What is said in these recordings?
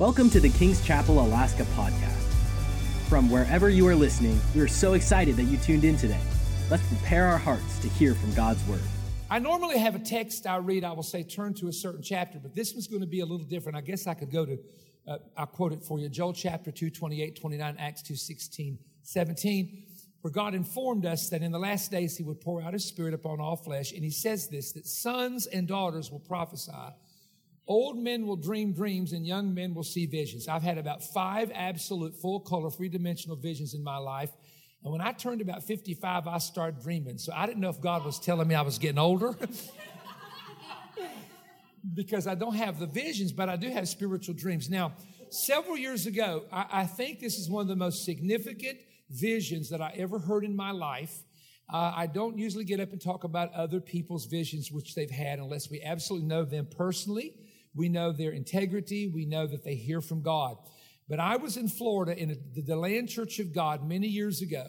Welcome to the King's Chapel Alaska podcast. From wherever you are listening, we are so excited that you tuned in today. Let's prepare our hearts to hear from God's word. I normally have a text I read, I will say turn to a certain chapter, but this one's going to be a little different. I guess I could go to, uh, I'll quote it for you Joel chapter 2, 28, 29, Acts 2, 16, 17, where God informed us that in the last days he would pour out his spirit upon all flesh. And he says this that sons and daughters will prophesy Old men will dream dreams and young men will see visions. I've had about five absolute full color, three dimensional visions in my life. And when I turned about 55, I started dreaming. So I didn't know if God was telling me I was getting older. because I don't have the visions, but I do have spiritual dreams. Now, several years ago, I, I, think this is one of the most significant visions that I ever heard in my life. Uh, I don't usually get up and talk about other people's visions, which they've had, unless we absolutely know them personally we know their integrity. We know that they hear from God. But I was in Florida in a, the Deland Church of God many years ago,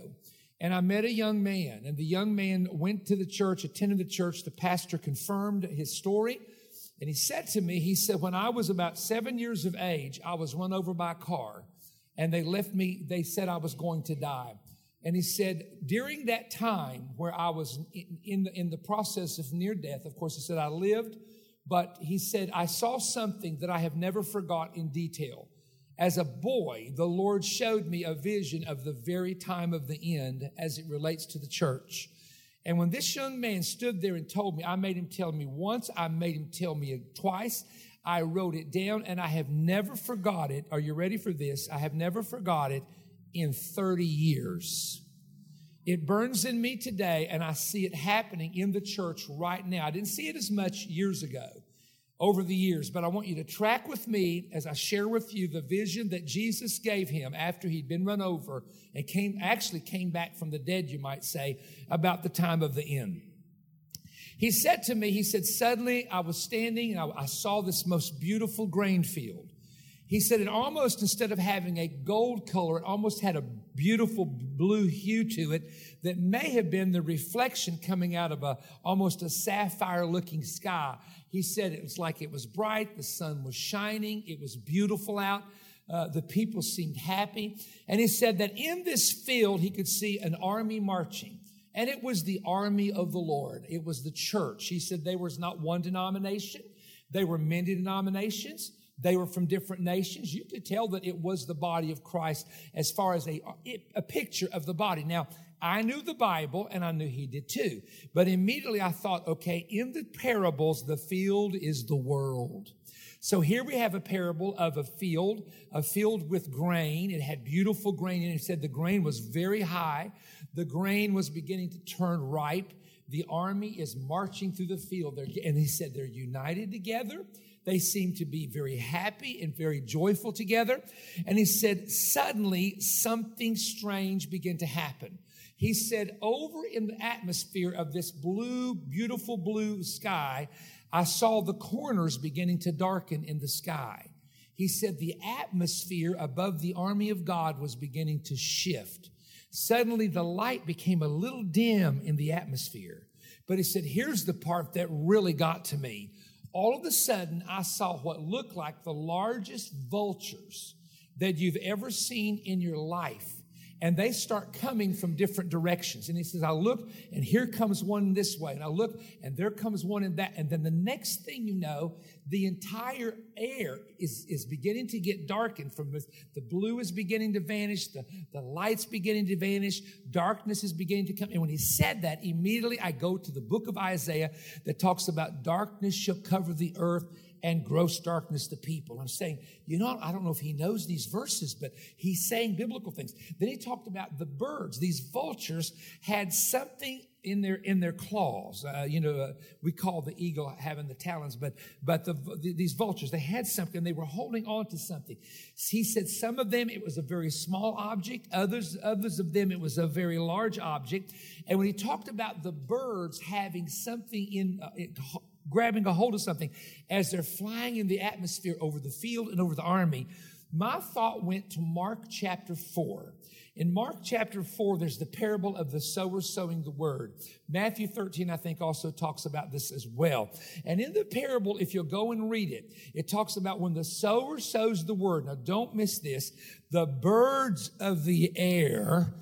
and I met a young man. And the young man went to the church, attended the church. The pastor confirmed his story. And he said to me, he said, when I was about seven years of age, I was run over by a car and they left me, they said I was going to die. And he said, during that time where I was in, in, the, in the process of near death, of course, he said, I lived but he said, I saw something that I have never forgot in detail. As a boy, the Lord showed me a vision of the very time of the end as it relates to the church. And when this young man stood there and told me, I made him tell me once, I made him tell me twice. I wrote it down and I have never forgot it. Are you ready for this? I have never forgot it in 30 years. It burns in me today, and I see it happening in the church right now. I didn't see it as much years ago, over the years, but I want you to track with me as I share with you the vision that Jesus gave him after he'd been run over and came, actually came back from the dead, you might say, about the time of the end. He said to me, he said, suddenly I was standing and I, I saw this most beautiful grain field. He said it almost, instead of having a gold color, it almost had a beautiful blue hue to it that may have been the reflection coming out of a almost a sapphire looking sky. He said it was like it was bright, the sun was shining, it was beautiful out. Uh, the people seemed happy. And he said that in this field, he could see an army marching. And it was the army of the Lord. It was the church. He said there was not one denomination. They were many denominations. They were from different nations. You could tell that it was the body of Christ as far as a, a picture of the body. Now, I knew the Bible and I knew he did too. But immediately I thought, okay, in the parables, the field is the world. So here we have a parable of a field, a field with grain. It had beautiful grain and it said the grain was very high. The grain was beginning to turn ripe. The army is marching through the field. and he said they're united together. They seemed to be very happy and very joyful together. And he said, suddenly something strange began to happen. He said, over in the atmosphere of this blue, beautiful blue sky, I saw the corners beginning to darken in the sky. He said, the atmosphere above the army of God was beginning to shift. Suddenly the light became a little dim in the atmosphere. But he said, here's the part that really got to me all of a sudden I saw what looked like the largest vultures that you've ever seen in your life and they start coming from different directions. And he says, I look, and here comes one this way, and I look, and there comes one in that. And then the next thing you know, the entire air is, is beginning to get darkened from the, the blue is beginning to vanish, the, the light's beginning to vanish, darkness is beginning to come. And when he said that, immediately I go to the book of Isaiah that talks about darkness shall cover the earth and gross darkness to people. I'm saying, you know, I don't know if he knows these verses, but he's saying biblical things. Then he talked about the birds. These vultures had something in their in their claws. Uh, you know, uh, we call the eagle having the talons, but but the, the, these vultures they had something. They were holding on to something. He said some of them it was a very small object. Others others of them it was a very large object. And when he talked about the birds having something in, uh, grabbing a hold of something as they're flying in the atmosphere over the field and over the army. my thought went to Mark chapter 4. In Mark chapter 4, there's the parable of the sower sowing the word. Matthew 13, I think, also talks about this as well. And in the parable, if you'll go and read it, it talks about when the sower sows the word. Now, don't miss this. The birds of the air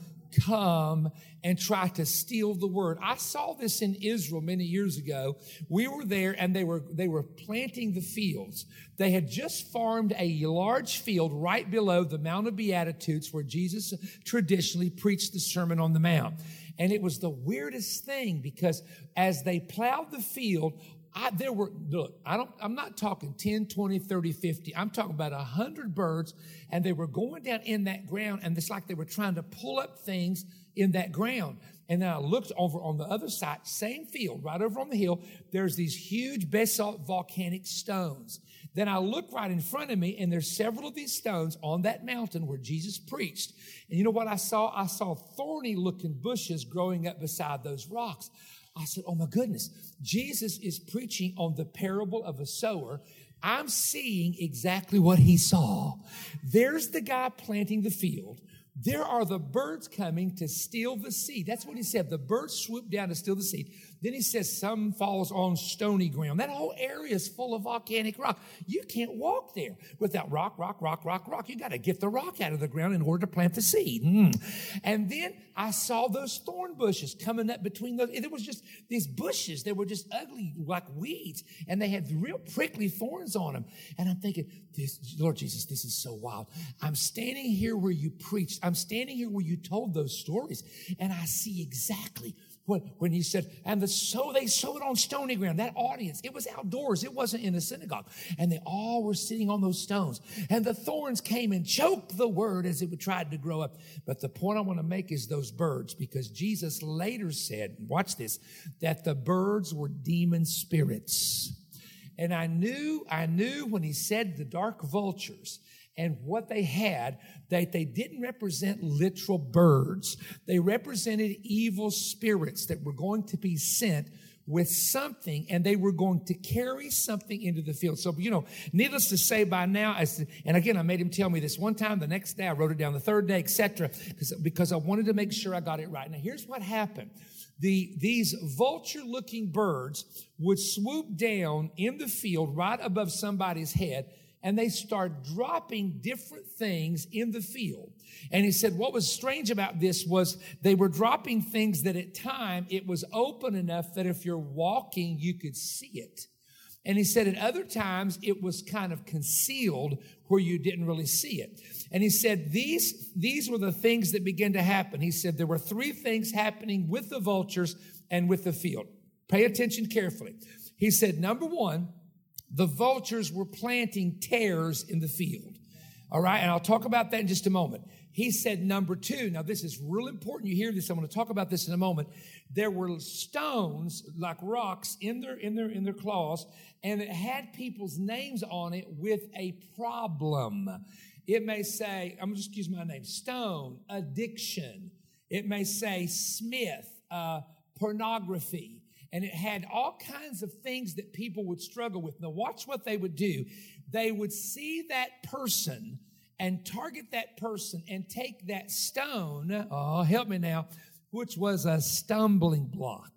come and try to steal the word. I saw this in Israel many years ago. We were there and they were, they were planting the fields. They had just farmed a large field right below the Mount of Beatitudes where Jesus traditionally preached the Sermon on the Mount. And it was the weirdest thing because as they plowed the field, I, there were, look, I don't, I'm not talking 10, 20, 30, 50. I'm talking about 100 birds, and they were going down in that ground, and it's like they were trying to pull up things in that ground. And then I looked over on the other side, same field, right over on the hill. There's these huge basalt volcanic stones. Then I look right in front of me, and there's several of these stones on that mountain where Jesus preached. And you know what I saw? I saw thorny looking bushes growing up beside those rocks. I said, Oh my goodness, Jesus is preaching on the parable of a sower. I'm seeing exactly what he saw. There's the guy planting the field. There are the birds coming to steal the seed. That's what he said. The birds swoop down to steal the seed. Then he says some falls on stony ground. That whole area is full of volcanic rock. You can't walk there without rock, rock, rock, rock, rock. You got to get the rock out of the ground in order to plant the seed. Mm. And then I saw those thorn bushes coming up between those. It was just these bushes. They were just ugly like weeds and they had real prickly thorns on them. And I'm thinking, this, Lord Jesus, this is so wild. I'm standing here where you preached. I'm standing here where you told those stories and I see exactly when, when he said, and the, so they sowed on stony ground. That audience, it was outdoors. It wasn't in a synagogue. And they all were sitting on those stones. And the thorns came and choked the word as it tried to grow up. But the point I want to make is those birds, because Jesus later said, watch this, that the birds were demon spirits. And I knew, I knew when he said the dark vultures, and what they had that they didn't represent literal birds. They represented evil spirits that were going to be sent with something and they were going to carry something into the field. So, you know, needless to say by now, as, and again, I made him tell me this one time, the next day I wrote it down, the third day, etc., because I wanted to make sure I got it right. Now, here's what happened. The, these vulture looking birds would swoop down in the field right above somebody's head and they start dropping different things in the field. And he said what was strange about this was they were dropping things that at time it was open enough that if you're walking, you could see it. And he said at other times it was kind of concealed where you didn't really see it. And he said these, these were the things that began to happen. He said there were three things happening with the vultures and with the field. Pay attention carefully. He said, number one, the vultures were planting tares in the field. All right, and I'll talk about that in just a moment. He said, number two, now this is real important. You hear this. I'm going to talk about this in a moment. There were stones like rocks in their in their in their claws, and it had people's names on it with a problem. It may say, I'm just use my name, Stone, addiction. It may say Smith, uh, pornography and it had all kinds of things that people would struggle with. Now, watch what they would do. They would see that person and target that person and take that stone, oh, help me now, which was a stumbling block.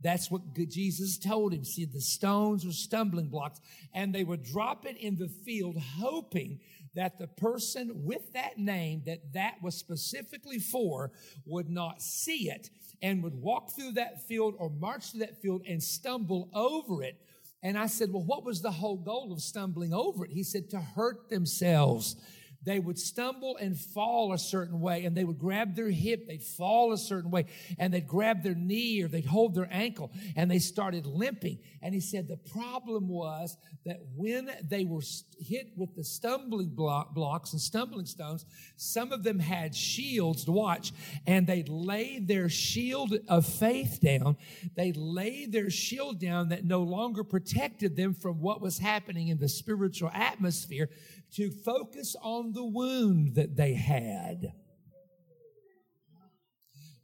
That's what Jesus told him. See, the stones were stumbling blocks, and they would drop it in the field, hoping that the person with that name that that was specifically for would not see it and would walk through that field or march through that field and stumble over it. And I said, Well, what was the whole goal of stumbling over it? He said, To hurt themselves they would stumble and fall a certain way and they would grab their hip, they'd fall a certain way and they'd grab their knee or they'd hold their ankle and they started limping. And he said the problem was that when they were hit with the stumbling block, blocks and stumbling stones, some of them had shields to watch and they'd lay their shield of faith down. They'd lay their shield down that no longer protected them from what was happening in the spiritual atmosphere to focus on the wound that they had.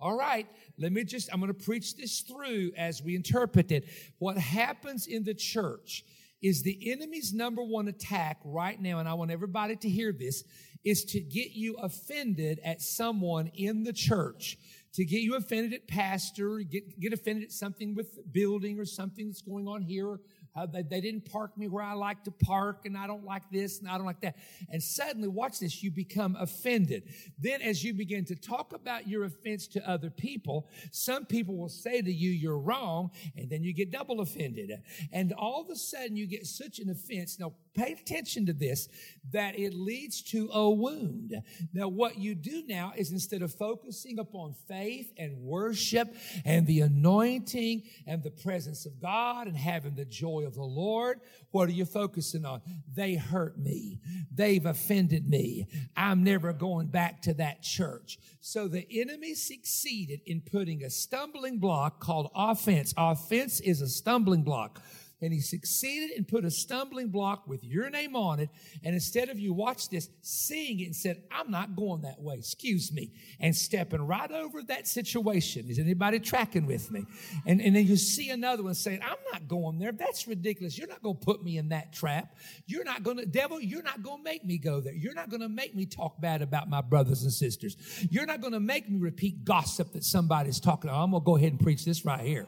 All right, let me just, I'm going to preach this through as we interpret it. What happens in the church is the enemy's number one attack right now, and I want everybody to hear this, is to get you offended at someone in the church, to get you offended at pastor, get, get offended at something with building or something that's going on here uh, they, they, didn't park me where I like to park, and I don't like this, and I don't like that. And suddenly, watch this, you become offended. Then, as you begin to talk about your offense to other people, some people will say to you, You're wrong, and then you get double offended. And all of a sudden, you get such an offense. Now, pay attention to this that it leads to a wound. Now, what you do now is instead of focusing upon faith and worship and the anointing and the presence of God and having the joy of the Lord, what are you focusing on? They hurt me. They've offended me. I'm never going back to that church. So the enemy succeeded in putting a stumbling block called offense. Offense is a stumbling block and he succeeded and put a stumbling block with your name on it. And instead of you watch this, seeing it and said, I'm not going that way, excuse me, and stepping right over that situation. Is anybody tracking with me? And, and then you see another one saying, I'm not going there. That's ridiculous. You're not going to put me in that trap. You're not going to, devil, you're not going to make me go there. You're not going to make me talk bad about my brothers and sisters. You're not going to make me repeat gossip that somebody's talking. I'm going to go ahead and preach this right here.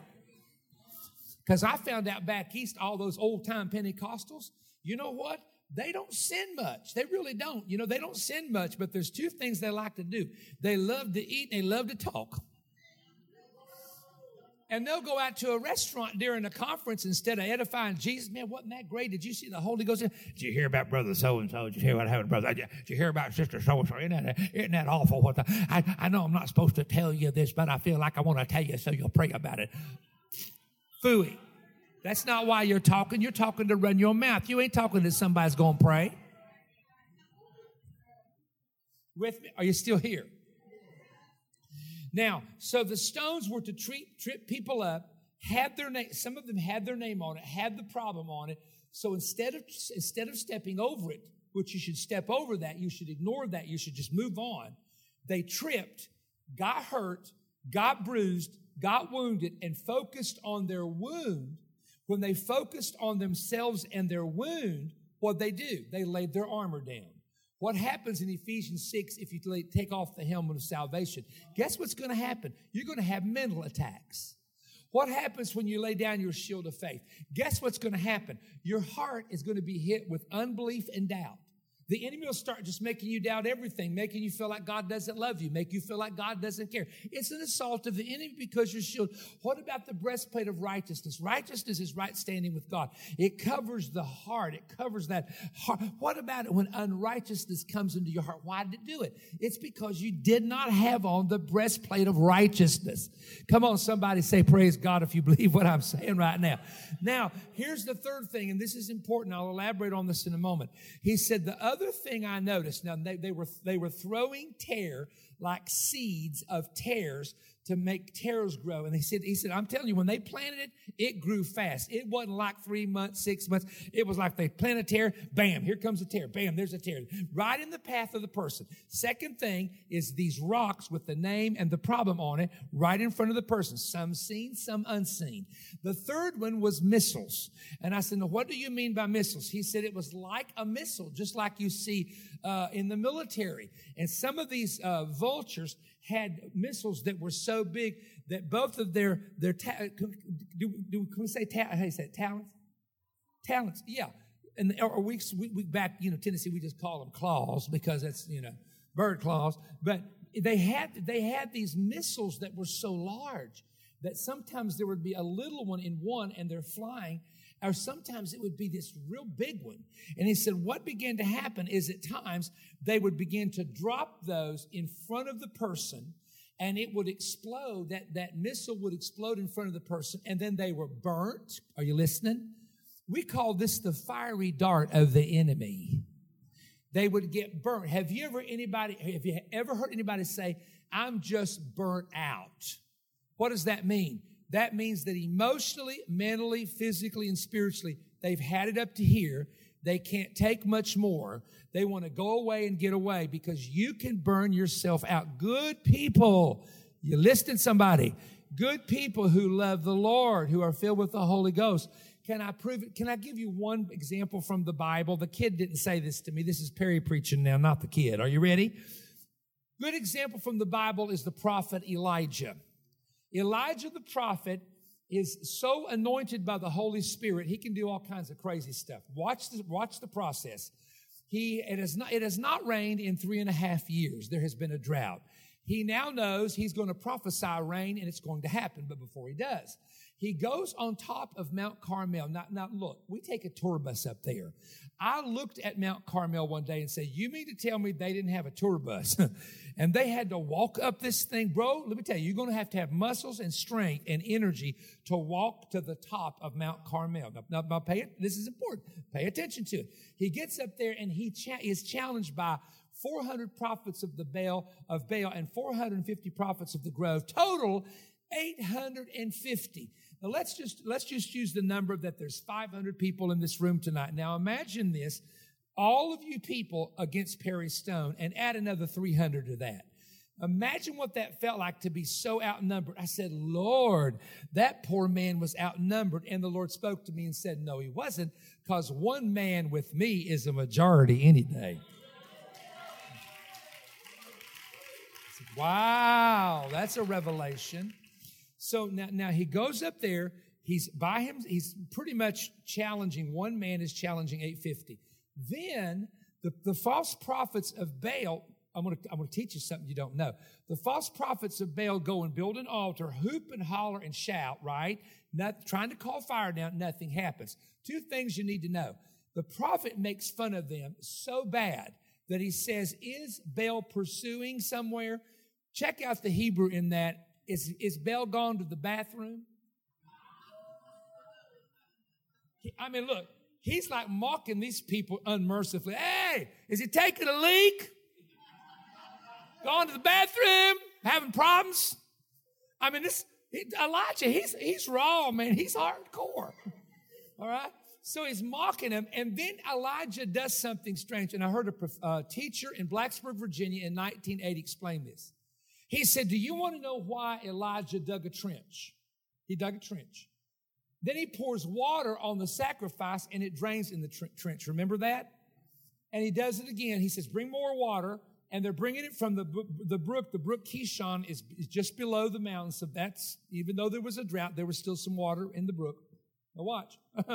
Because I found out back east, all those old time Pentecostals, you know what? They don't sin much. They really don't. You know, they don't sin much, but there's two things they like to do. They love to eat and they love to talk. And they'll go out to a restaurant during a conference instead of edifying Jesus. Man, wasn't that great? Did you see the Holy Ghost? Did you hear about brother so and so? Did you hear what happened, brother? Did you hear about sister so and so? Isn't that, awful? What the, I, I know I'm not supposed to tell you this, but I feel like I want to tell you so you'll pray about it. Fooey. That's not why you're talking. You're talking to run your mouth. You ain't talking to somebody's going to pray. With me? Are you still here? Now, so the stones were to treat, trip people up, had their name, some of them had their name on it, had the problem on it. So instead of, instead of stepping over it, which you should step over that, you should ignore that, you should just move on. They tripped, got hurt, got bruised, got wounded, and focused on their wound. When they focused on themselves and their wound, what they do? They laid their armor down. What happens in Ephesians 6 if you take off the helmet of salvation? Guess what's going to happen? You're going to have mental attacks. What happens when you lay down your shield of faith? Guess what's going to happen? Your heart is going to be hit with unbelief and doubt. The enemy will start just making you doubt everything, making you feel like God doesn't love you, make you feel like God doesn't care. It's an assault of the enemy because you're shield. What about the breastplate of righteousness? Righteousness is right standing with God. It covers the heart. It covers that heart. What about it when unrighteousness comes into your heart? Why did it do it? It's because you did not have on the breastplate of righteousness. Come on, somebody say praise God if you believe what I'm saying right now. Now, here's the third thing, and this is important. I'll elaborate on this in a moment. He said the other other thing I noticed, now they, they, were, they were throwing tear like seeds of tares to make tares grow. And he said, he said, I'm telling you, when they planted it, it grew fast. It wasn't like three months, six months. It was like they plant a tear, bam, here comes a tear, bam, there's a tear. Right in the path of the person. Second thing is these rocks with the name and the problem on it right in front of the person. Some seen, some unseen. The third one was missiles. And I said, now what do you mean by missiles? He said it was like a missile, just like you see uh, in the military. And some of these uh, vultures had missiles that were so big that both of their their ta- do, do can we say ta- how you say it? talents? Talents yeah. And or we, we, we back you know Tennessee we just call them claws because that's you know bird claws. But they had they had these missiles that were so large that sometimes there would be a little one in one and they're flying or sometimes it would be this real big one. And he said, what began to happen is at times they would begin to drop those in front of the person and it would explode. That, that missile would explode in front of the person and then they were burnt. Are you listening? We call this the fiery dart of the enemy. They would get burnt. Have you ever anybody, have you ever heard anybody say, I'm just burnt out? What does that mean? That means that emotionally, mentally, physically, and spiritually, they've had it up to here. They can't take much more. They want to go away and get away because you can burn yourself out. Good people, you listening somebody, good people who love the Lord, who are filled with the Holy Ghost, Can I prove it? Can I give you one example from the Bible? The kid didn't say this to me. This is Perry preaching now, not the kid. Are you ready? Good example from the Bible is the prophet Elijah. Elijah the prophet is so anointed by the Holy Spirit, he can do all kinds of crazy stuff. Watch the, watch the process. He, it, has not, it has not rained in three and a half years. There has been a drought. He now knows he's going to prophesy rain and it's going to happen, but before he does, he goes on top of Mount Carmel. Now, now look, we take a tour bus up there. I looked at Mount Carmel one day and said, You mean to tell me they didn't have a tour bus? and they had to walk up this thing? Bro, let me tell you, you're going to have to have muscles and strength and energy to walk to the top of Mount Carmel. Now, now, now pay this is important. Pay attention to it. He gets up there and he cha- is challenged by 400 prophets of the Baal, of Baal and 450 prophets of the Grove. Total 850. Let's just, let's just use the number that there's 500 people in this room tonight. Now imagine this, all of you people against Perry Stone and add another 300 to that. Imagine what that felt like to be so outnumbered. I said, Lord, that poor man was outnumbered. And the Lord spoke to me and said, No, he wasn't, because one man with me is a majority any day. Wow, that's a revelation. So now, now he goes up there. He's by him. He's pretty much challenging. One man is challenging 850. Then the, the false prophets of Baal. I'm going to I'm going to teach you something you don't know. The false prophets of Baal go and build an altar, hoop and holler and shout. Right? Not, trying to call fire down. Nothing happens. Two things you need to know. The prophet makes fun of them so bad that he says, "Is Baal pursuing somewhere?" Check out the Hebrew in that. Is, is Baal gone to the bathroom? I mean, look, he's like mocking these people unmercifully. Hey, is he taking a leak? Going to the bathroom? Having problems? I mean, this Elijah, he's he's raw, man. He's hardcore. All right. So he's mocking him, and then Elijah does something strange. And I heard a uh, teacher in Blacksburg, Virginia, in 1980 explain this. He said, Do you want to know why Elijah dug a trench? He dug a trench. Then he pours water on the sacrifice and it drains in the tr- trench. Remember that? And he does it again. He says, Bring more water. And they're bringing it from the, the brook. The brook Kishon is, is just below the mountain. So that's, even though there was a drought, there was still some water in the brook. Now watch.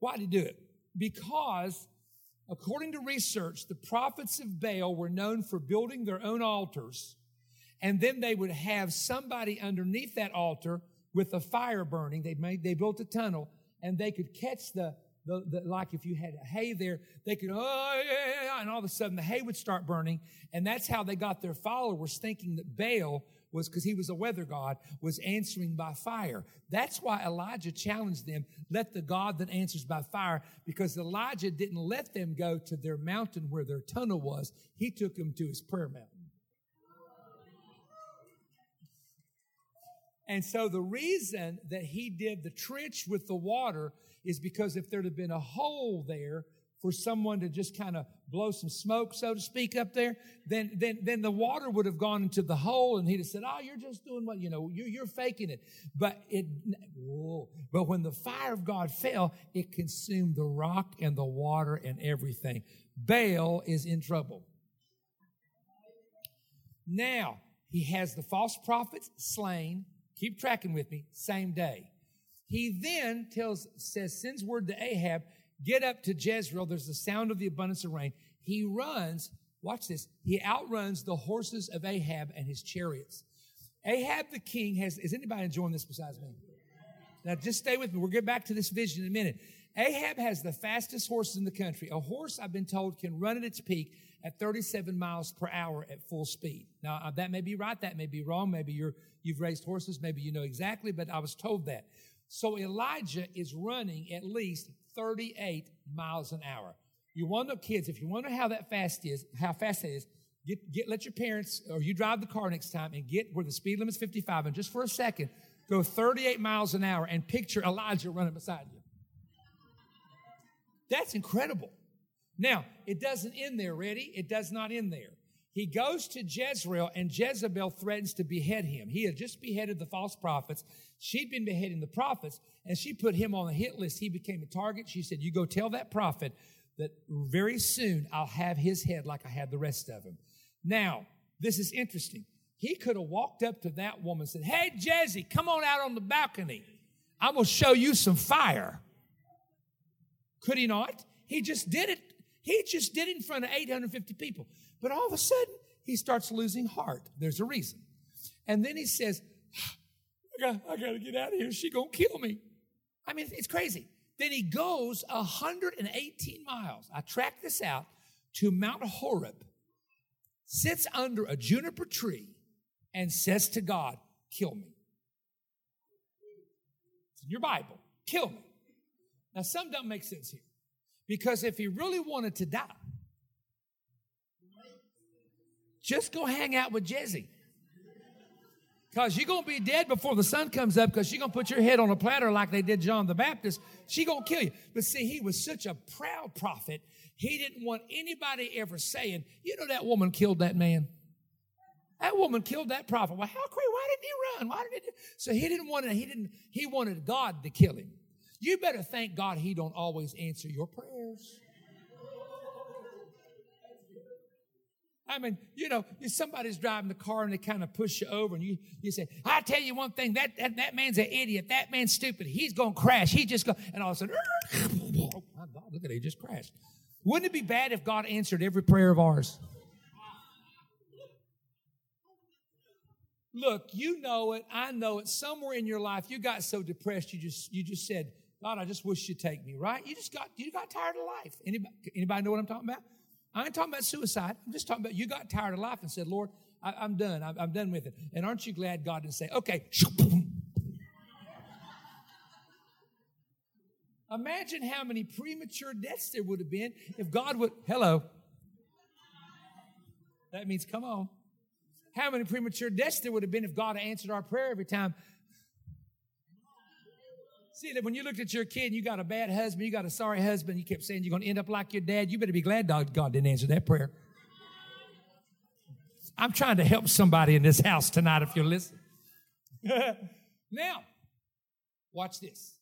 Why did he do it? Because according to research, the prophets of Baal were known for building their own altars and then they would have somebody underneath that altar with a fire burning. They made, they built a tunnel and they could catch the, the, the, like if you had hay there, they could, oh, yeah, yeah, and all of a sudden the hay would start burning. And that's how they got their followers thinking that Baal was, because he was a weather god, was answering by fire. That's why Elijah challenged them, let the God that answers by fire, because Elijah didn't let them go to their mountain where their tunnel was. He took them to his prayer mountain. And so the reason that he did the trench with the water is because if there'd have been a hole there for someone to just kind of blow some smoke, so to speak, up there, then, then, then the water would have gone into the hole and he'd have said, Oh, you're just doing what, you know, you're, you're faking it. But it, whoa. but when the fire of God fell, it consumed the rock and the water and everything. Baal is in trouble. Now, he has the false prophets slain. Keep tracking with me. Same day. He then tells, says, sends word to Ahab, get up to Jezreel. There's the sound of the abundance of rain. He runs, watch this, he outruns the horses of Ahab and his chariots. Ahab the king has, is anybody enjoying this besides me? Now just stay with me. We'll get back to this vision in a minute. Ahab has the fastest horses in the country. A horse, I've been told, can run at its peak at 37 miles per hour at full speed. Now, uh, that may be right, that may be wrong. Maybe you're, you've raised horses, maybe you know exactly, but I was told that. So Elijah is running at least 38 miles an hour. You know, kids, if you wonder how that fast is, how fast that is, get, get, let your parents, or you drive the car next time and get where the speed limit is 55, and just for a second, go 38 miles an hour and picture Elijah running beside you. That's incredible. Now, it doesn't end there, ready? It does not end there. He goes to Jezreel and Jezebel threatens to behead him. He had just beheaded the false prophets. She'd been beheading the prophets and she put him on the hit list. He became a target. She said, You go tell that prophet that very soon I'll have his head like I had the rest of him. Now, this is interesting. He could have walked up to that woman and said, Hey, Jezzy, come on out on the balcony. I'm going to show you some fire. Could he not? He just did it. He just did it in front of 850 people. But all of a sudden, he starts losing heart. There's a reason. And then he says, I got, I got to get out of here. She going to kill me. I mean, it's crazy. Then he goes 118 miles. I tracked this out to Mount Horeb, sits under a juniper tree, and says to God, Kill me. It's in your Bible. Kill me. Now, some don't make sense here. Because if he really wanted to die, just go hang out with Jesse. Because you're going to be dead before the sun comes up because she's going to put your head on a platter like they did John the Baptist. She going to kill you. But see, he was such a proud prophet. He didn't want anybody ever saying, you know, that woman killed that man. That woman killed that prophet. Well, how crazy? Why didn't he run? Why didn't he? Do? So he didn't want to, he didn't, he wanted God to kill him. You better thank God he don't always answer your prayers. I mean, you know, somebody's driving the car and they kind of push you over and you, you say, I tell you one thing, that, that, that man's an idiot. That man's stupid. He's going to crash. He just go, and all of a sudden, oh my God, look at it. He just crashed. Wouldn't it be bad if God answered every prayer of ours? Look, you know it. I know it. Somewhere in your life, you got so depressed, you just, you just said, God, I just wish you'd take me, right? You just got, you got tired of life. Anybody, anybody know what I'm talking about? I ain't talking about suicide. I'm just talking about you got tired of life and said, Lord, I, am done. I, I'm done with it. And aren't you glad God didn't say, okay. Imagine how many premature deaths there would have been if God would, hello. That means come on. How many premature deaths there would have been if God answered our prayer every time See when you looked at your kid and you got a bad husband, you got a sorry husband, you kept saying you're going to end up like your dad, you better be glad God didn't answer that prayer. I'm trying to help somebody in this house tonight if you're listening. now, watch this.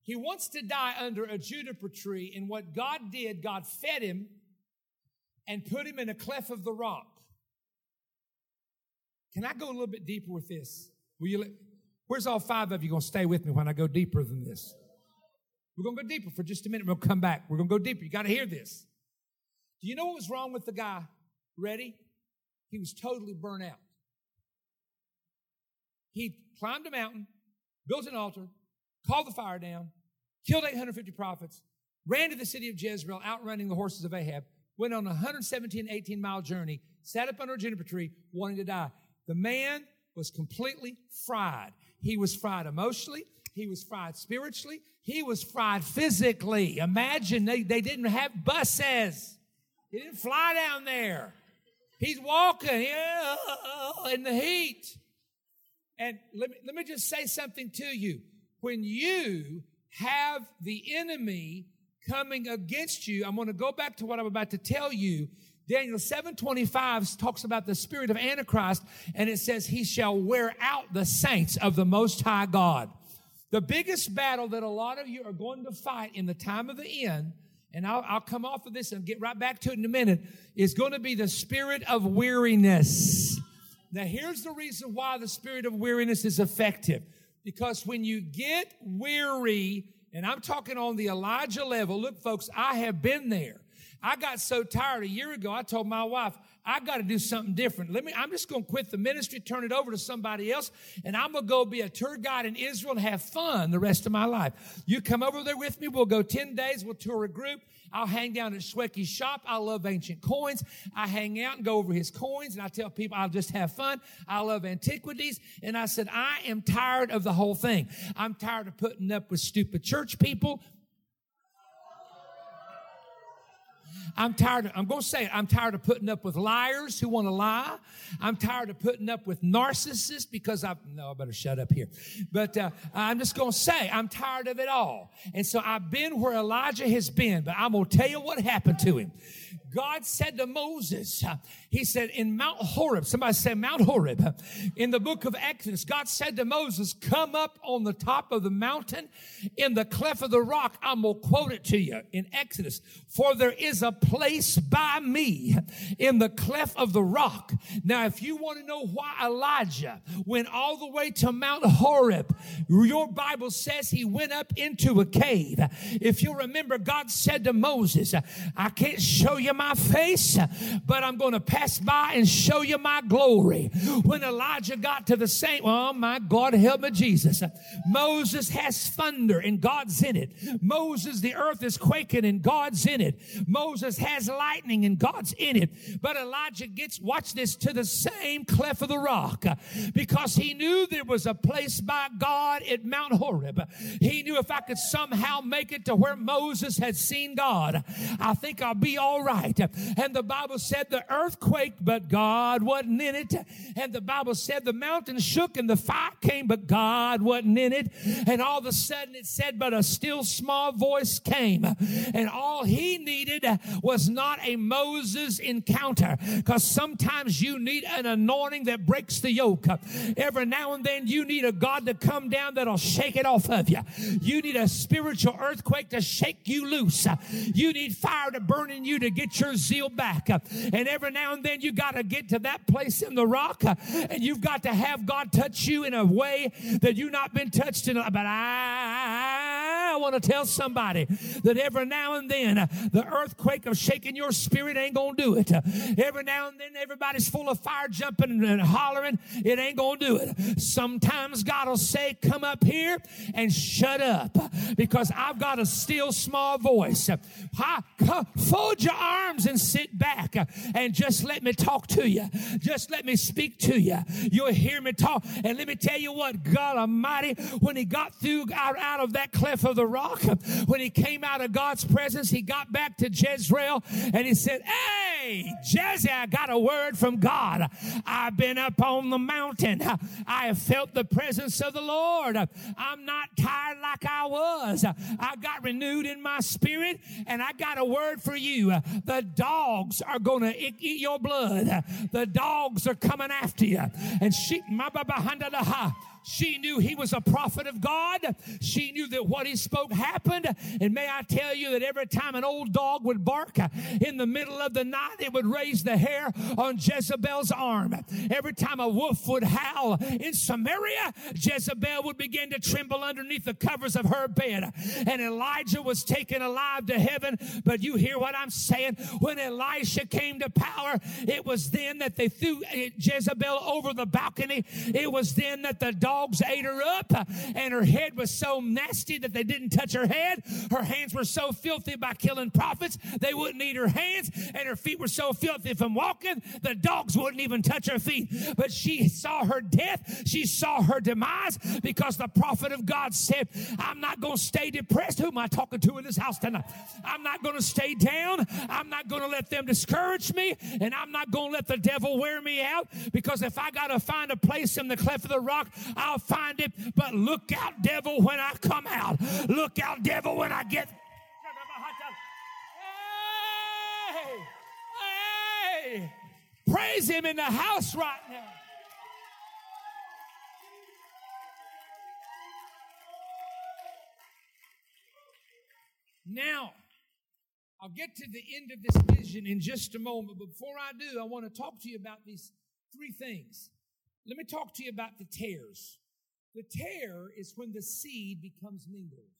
He wants to die under a juniper tree, and what God did, God fed him and put him in a cleft of the rock. Can I go a little bit deeper with this? Will you let, Where's all five of you going to stay with me when I go deeper than this? We're going to go deeper for just a minute. We'll come back. We're going to go deeper. You got to hear this. Do you know what was wrong with the guy? Ready? He was totally burnt out. He climbed a mountain, built an altar, called the fire down, killed 850 prophets, ran to the city of Jezreel, outrunning the horses of Ahab, went on a 117, 18 mile journey, sat up under a juniper tree, wanting to die. The man was completely fried. He was fried emotionally. He was fried spiritually. He was fried physically. Imagine they, they didn't have buses. He didn't fly down there. He's walking in the heat. And let me, let me just say something to you. When you have the enemy coming against you, I'm going to go back to what I'm about to tell you. Daniel 7:25 talks about the spirit of Antichrist and it says he shall wear out the saints of the most high God. The biggest battle that a lot of you are going to fight in the time of the end and I'll, I'll come off of this and get right back to it in a minute, is going to be the spirit of weariness. Now, here's the reason why the spirit of weariness is effective. Because when you get weary, and I'm talking on the Elijah level, look, folks, I have been there. I got so tired a year ago, I told my wife, I got to do something different. Let me, I'm just going to quit the ministry, turn it over to somebody else, and I'm going to go be a tour guide in Israel and have fun the rest of my life. You come over there with me. We'll go 10 days. We'll tour a group. I'll hang down at Schwecky's shop. I love ancient coins. I hang out and go over his coins and I tell people I'll just have fun. I love antiquities. And I said, I am tired of the whole thing. I'm tired of putting up with stupid church people I'm tired of, I'm going to say it. I'm tired of putting up with liars who want to lie. I'm tired of putting up with narcissists because I, no, I better shut up here. But uh, I'm just going to say I'm tired of it all. And so I've been where Elijah has been, but I'm going to tell you what happened to him. God said to Moses, He said, in Mount Horeb, somebody said Mount Horeb, in the book of Exodus, God said to Moses, Come up on the top of the mountain in the cleft of the rock. I'm going to quote it to you in Exodus. For there is a place by me in the cleft of the rock. Now, if you want to know why Elijah went all the way to Mount Horeb, your Bible says he went up into a cave. If you remember, God said to Moses, I can't show you my face, but I'm going to pass by and show you my glory. When Elijah got to the same, oh my God, help me, Jesus. Moses has thunder and God's in it. Moses, the earth is quaking and God's in it. Moses has lightning and God's in it. But Elijah gets, watch this, to the same cleft of the rock because he knew there was a place by God at Mount Horeb. He knew if I could somehow make it to where Moses had seen God, I think I'll be all right. And the Bible said the earth quaked, but God wasn't in it. And the Bible said the mountain shook and the fire came, but God wasn't in it. And all of a sudden it said, but a still small voice came. And all he needed was not a Moses encounter, because sometimes you need an anointing that breaks the yoke. Every now and then you need a God to come down that'll shake it off of you. You need a spiritual earthquake to shake you loose. You need fire to burn in you to get your zeal back. And every now and then you got to get to that place in the rock and you've got to have God touch you in a way that you've not been touched in. But I, I want to tell somebody that every now and then uh, the earthquake of shaking your spirit ain't going to do it. Every now and then everybody's full of fire jumping and hollering. It ain't going to do it. Sometimes God will say, come up here and shut up because I've got a still small voice. Fold your arms and sit back and just let me talk to you. Just let me speak to you. You'll hear me talk. And let me tell you what, God Almighty, when he got through out, out of that cleft of the rock, when he came out of God's presence, he got back to Jezreel and he said, Hey, Jezreel, I got a word from God. I've been up on the mountain. I have felt the presence of the Lord. I'm not tired like I was. I got renewed in my spirit and I got a word for you. The dogs are going to eat your blood. The dogs are coming after you. And she, my behind the she knew he was a prophet of God. She knew that what he spoke happened. And may I tell you that every time an old dog would bark in the middle of the night, it would raise the hair on Jezebel's arm. Every time a wolf would howl in Samaria, Jezebel would begin to tremble underneath the covers of her bed. And Elijah was taken alive to heaven. But you hear what I'm saying? When Elisha came to power, it was then that they threw Jezebel over the balcony. It was then that the dog dogs ate her up, and her head was so nasty that they didn't touch her head. Her hands were so filthy by killing prophets, they wouldn't eat her hands, and her feet were so filthy from walking, the dogs wouldn't even touch her feet. But she saw her death, she saw her demise, because the prophet of God said, I'm not going to stay depressed. Who am I talking to in this house tonight? I'm not going to stay down. I'm not going to let them discourage me, and I'm not going to let the devil wear me out, because if I got to find a place in the cleft of the rock, I'll find it. But look out, devil, when I come out. Look out, devil, when I get. Hey, hey, praise him in the house right now. Now, I'll get to the end of this vision in just a moment. But before I do, I want to talk to you about these three things. Let me talk to you about the tares. The tare is when the seed becomes mingled.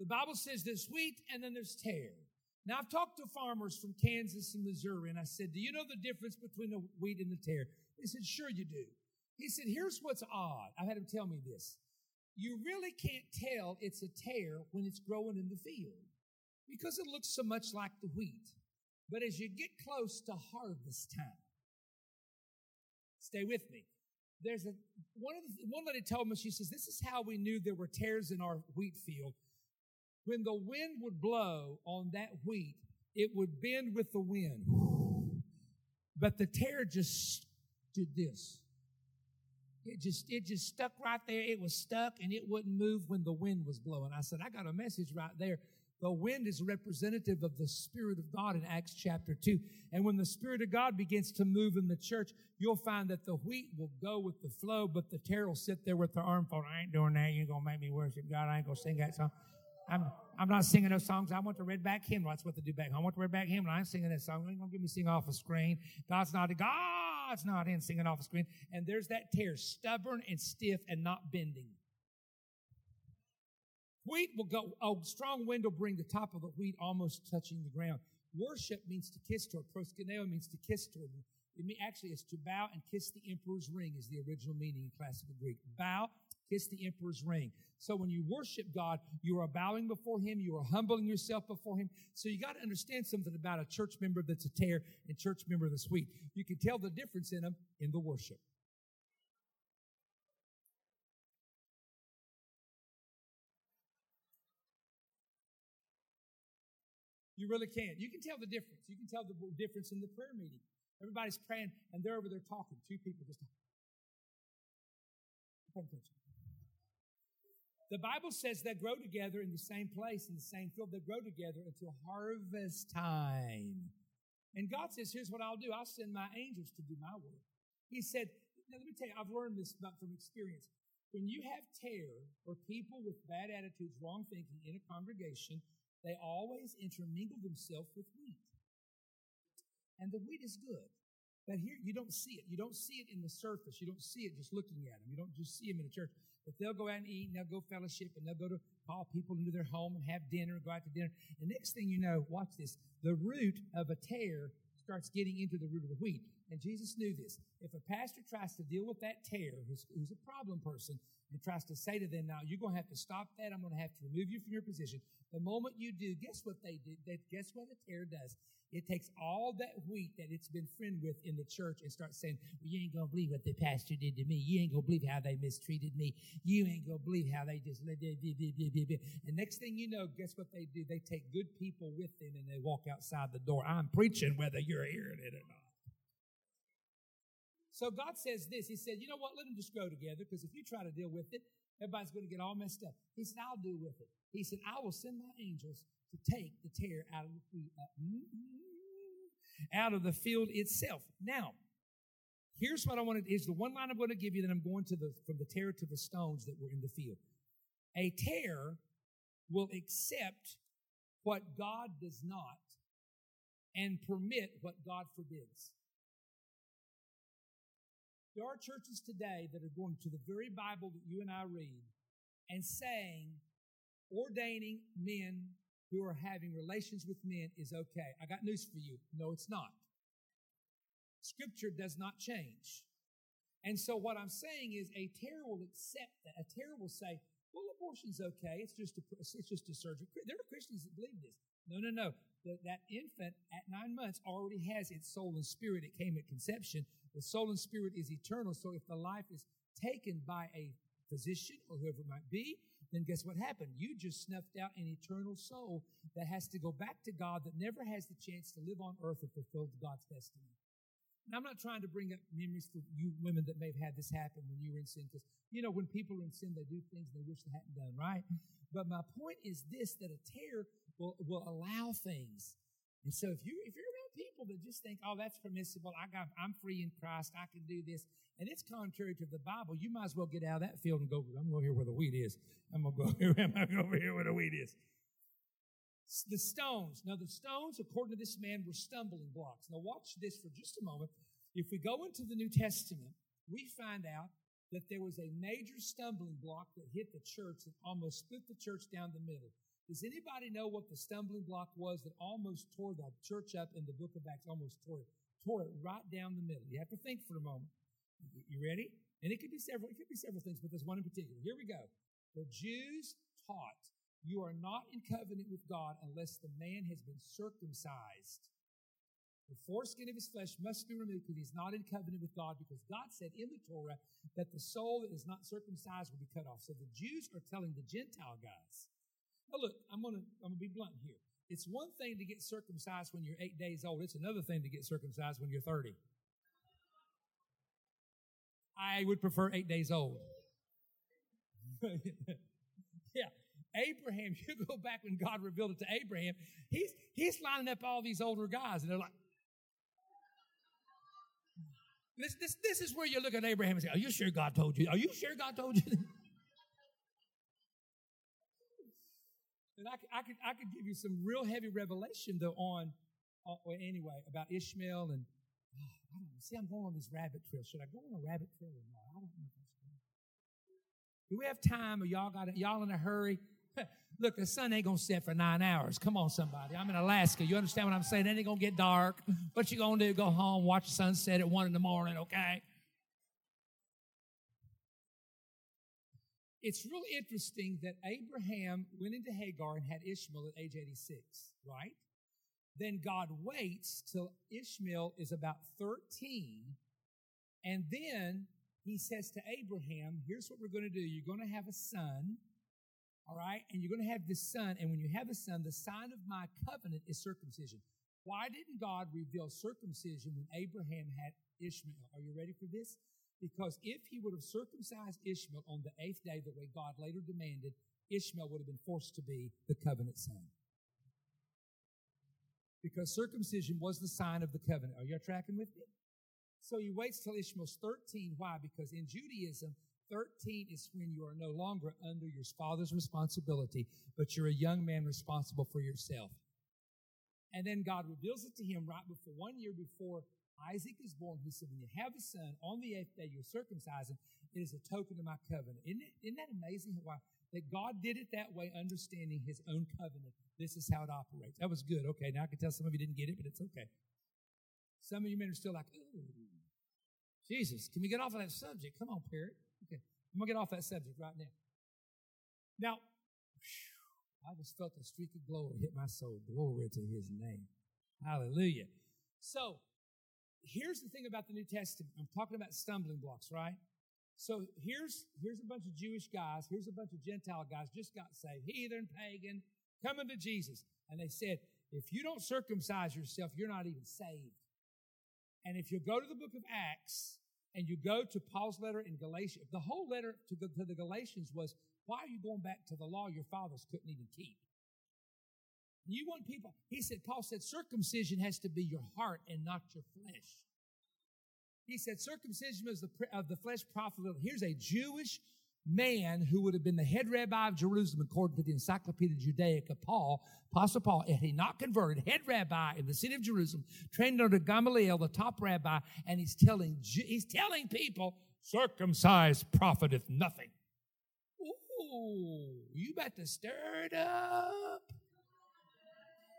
The Bible says there's wheat and then there's tare. Now, I've talked to farmers from Kansas and Missouri, and I said, Do you know the difference between the wheat and the tare? They said, Sure, you do. He said, Here's what's odd. I had him tell me this. You really can't tell it's a tare when it's growing in the field because it looks so much like the wheat. But as you get close to harvest time, stay with me there's a one of the, one lady told me she says this is how we knew there were tares in our wheat field. When the wind would blow on that wheat it would bend with the wind. But the tare just did this. It just it just stuck right there. It was stuck and it wouldn't move when the wind was blowing. I said i got a message right there The wind is representative of the Spirit of God in Acts chapter 2. And when the Spirit of God begins to move in the church, you'll find that the wheat will go with the flow, but the tare will sit there with their arm folded. I ain't doing that. You ain't going to make me worship God. I ain't going to sing that song. I'm, I'm not singing those songs. I want the redback hymn. That's what they do back. home. I want the red back hymn. I ain't singing that song. You ain't going to give me sing off a screen. God's not, God's not in singing off a screen. And there's that tare, stubborn and stiff and not bending. Wheat will go, a strong wind will bring the top of the wheat almost touching the ground. Worship means to kiss toward. Proskuneo means to kiss toward. It actually, it's to bow and kiss the emperor's ring is the original meaning in classical Greek. Bow, kiss the emperor's ring. So when you worship God, you are bowing before Him, you are humbling yourself before Him. So you got to understand something about a church member that's a tare and church member that's wheat. You can tell the difference in them in the worship. You really can. You can tell the difference. You can tell the difference in the prayer meeting. Everybody's praying and they're over there talking. Two people just talking. The Bible says they grow together in the same place, in the same field. They grow together until harvest time. And God says, Here's what I'll do I'll send my angels to do my work. He said, Now, let me tell you, I've learned this from experience. When you have tare or people with bad attitudes, wrong thinking in a congregation, they always intermingle themselves with wheat. And the wheat is good. But here, you don't see it. You don't see it in the surface. You don't see it just looking at them. You don't just see them in the church. But they'll go out and eat, and they'll go fellowship, and they'll go to call people into their home and have dinner, and go out to dinner. And next thing you know, watch this. The root of a tare starts getting into the root of the wheat. And Jesus knew this. If a pastor tries to deal with that tare, who's, who's a problem person, and tries to say to them, now you're going to have to stop that. I'm going to have to remove you from your position. The moment you do, guess what they do? They, guess what a tare does? It takes all that wheat that it's been friend with in the church and starts saying, well, you ain't going to believe what the pastor did to me. You ain't going to believe how they mistreated me. You ain't going to believe how they just, and next thing you know, guess what they do? They take good people with them and they walk outside the door. I'm preaching whether you're hearing it or not. So God says this. He said, you know what? Let them just grow together because if you try to deal with it, everybody's going to get all messed up. He said, I'll deal with it. He said, I will send my angels to take the tare out of the, uh, out of the field itself. Now, here's what I wanted is the one line I'm going to give you that I'm going to the from the tare to the stones that were in the field. A tare will accept what God does not and permit what God forbids. There are churches today that are going to the very Bible that you and I read and saying, ordaining men who are having relations with men is okay. I got news for you. No, it's not. Scripture does not change. And so what I'm saying is a tare will accept that. A tare will say, well, abortion's okay. It's just a, it's just a surgery. There are Christians that believe this. No, no, no. The, that infant at nine months already has its soul and spirit. It came at conception. The soul and spirit is eternal. So if the life is taken by a physician or whoever it might be, then guess what happened? You just snuffed out an eternal soul that has to go back to God that never has the chance to live on earth and fulfill God's destiny. Now, I'm not trying to bring up memories for you women that may have had this happen when you were in sin, because, you know, when people are in sin, they do things they wish they hadn't done, right? But my point is this, that a tare will, will allow things. And so if you, if you're people that just think, oh, that's permissible. I got, I'm free in Christ. I can do this. And it's contrary to the Bible. You might as well get out of that field and go, I'm going here where the wheat is. I'm going to go here. I'm going over here where the wheat is. The stones. Now, the stones, according to this man, were stumbling blocks. Now, watch this for just a moment. If we go into the New Testament, we find out that there was a major stumbling block that hit the church that almost split the church down the middle. Does anybody know what the stumbling block was that almost tore the church up in the book of Acts? Almost tore it, tore it right down the middle. You have to think for a moment. You ready? And it could be several, it could be several things, but there's one in particular. Here we go. The Jews taught you are not in covenant with God unless the man has been circumcised. The foreskin of his flesh must be removed because he's not in covenant with God because God said in the Torah that the soul that is not circumcised will be cut off. So the Jews are telling the Gentile guys, now look, I'm gonna I'm gonna be blunt here. It's one thing to get circumcised when you're eight days old. It's another thing to get circumcised when you're 30. I would prefer eight days old. yeah. Abraham, you go back when God revealed it to Abraham, he's, he's lining up all these older guys, and they're like, this, this, this is where you look at Abraham and say, Are you sure God told you? Are you sure God told you? and I, I, could, I could give you some real heavy revelation, though, on, uh, anyway, about Ishmael and I don't know. See, I'm going on this rabbit trail. Should I go on a rabbit trail or not? I don't know. Do we have time? Or y'all got y'all in a hurry? Look, the sun ain't gonna set for nine hours. Come on, somebody. I'm in Alaska. You understand what I'm saying? It ain't gonna get dark. What you gonna do? Go home, watch the sunset at one in the morning, okay? It's really interesting that Abraham went into Hagar and had Ishmael at age 86, right? Then God waits till Ishmael is about 13. And then he says to Abraham, Here's what we're going to do. You're going to have a son. All right. And you're going to have this son. And when you have a son, the sign of my covenant is circumcision. Why didn't God reveal circumcision when Abraham had Ishmael? Are you ready for this? Because if he would have circumcised Ishmael on the eighth day, the way God later demanded, Ishmael would have been forced to be the covenant son because circumcision was the sign of the covenant. Are you tracking with me? So he waits till Ishmael's 13. Why? Because in Judaism, 13 is when you are no longer under your father's responsibility, but you're a young man responsible for yourself. And then God reveals it to him right before one year before Isaac is born. He said, When you have a son, on the eighth day you're circumcising. It is a token of my covenant. Isn't, it, isn't that amazing? Why? that God did it that way, understanding his own covenant. This is how it operates. That was good. Okay, now I can tell some of you didn't get it, but it's okay. Some of you men are still like, ooh, Jesus, can we get off of that subject? Come on, parrot. Okay, I'm going to get off that subject right now. Now, I just felt a streak of glory hit my soul. Glory to his name. Hallelujah. So, here's the thing about the New Testament. I'm talking about stumbling blocks, right? So here's, here's a bunch of Jewish guys, here's a bunch of Gentile guys, just got saved, heathen, pagan, coming to Jesus. And they said, if you don't circumcise yourself, you're not even saved. And if you go to the book of Acts and you go to Paul's letter in Galatia, the whole letter to the, to the Galatians was, why are you going back to the law your fathers couldn't even keep? You want people, he said, Paul said, circumcision has to be your heart and not your flesh. He said, circumcision of the, of the flesh profitable. Here's a Jewish man who would have been the head rabbi of Jerusalem, according to the Encyclopedia Judaica, Paul, Apostle Paul, had he not converted, head rabbi in the city of Jerusalem, trained under Gamaliel, the top rabbi, and he's telling, he's telling people, circumcised profiteth nothing. Ooh, you better stir it up.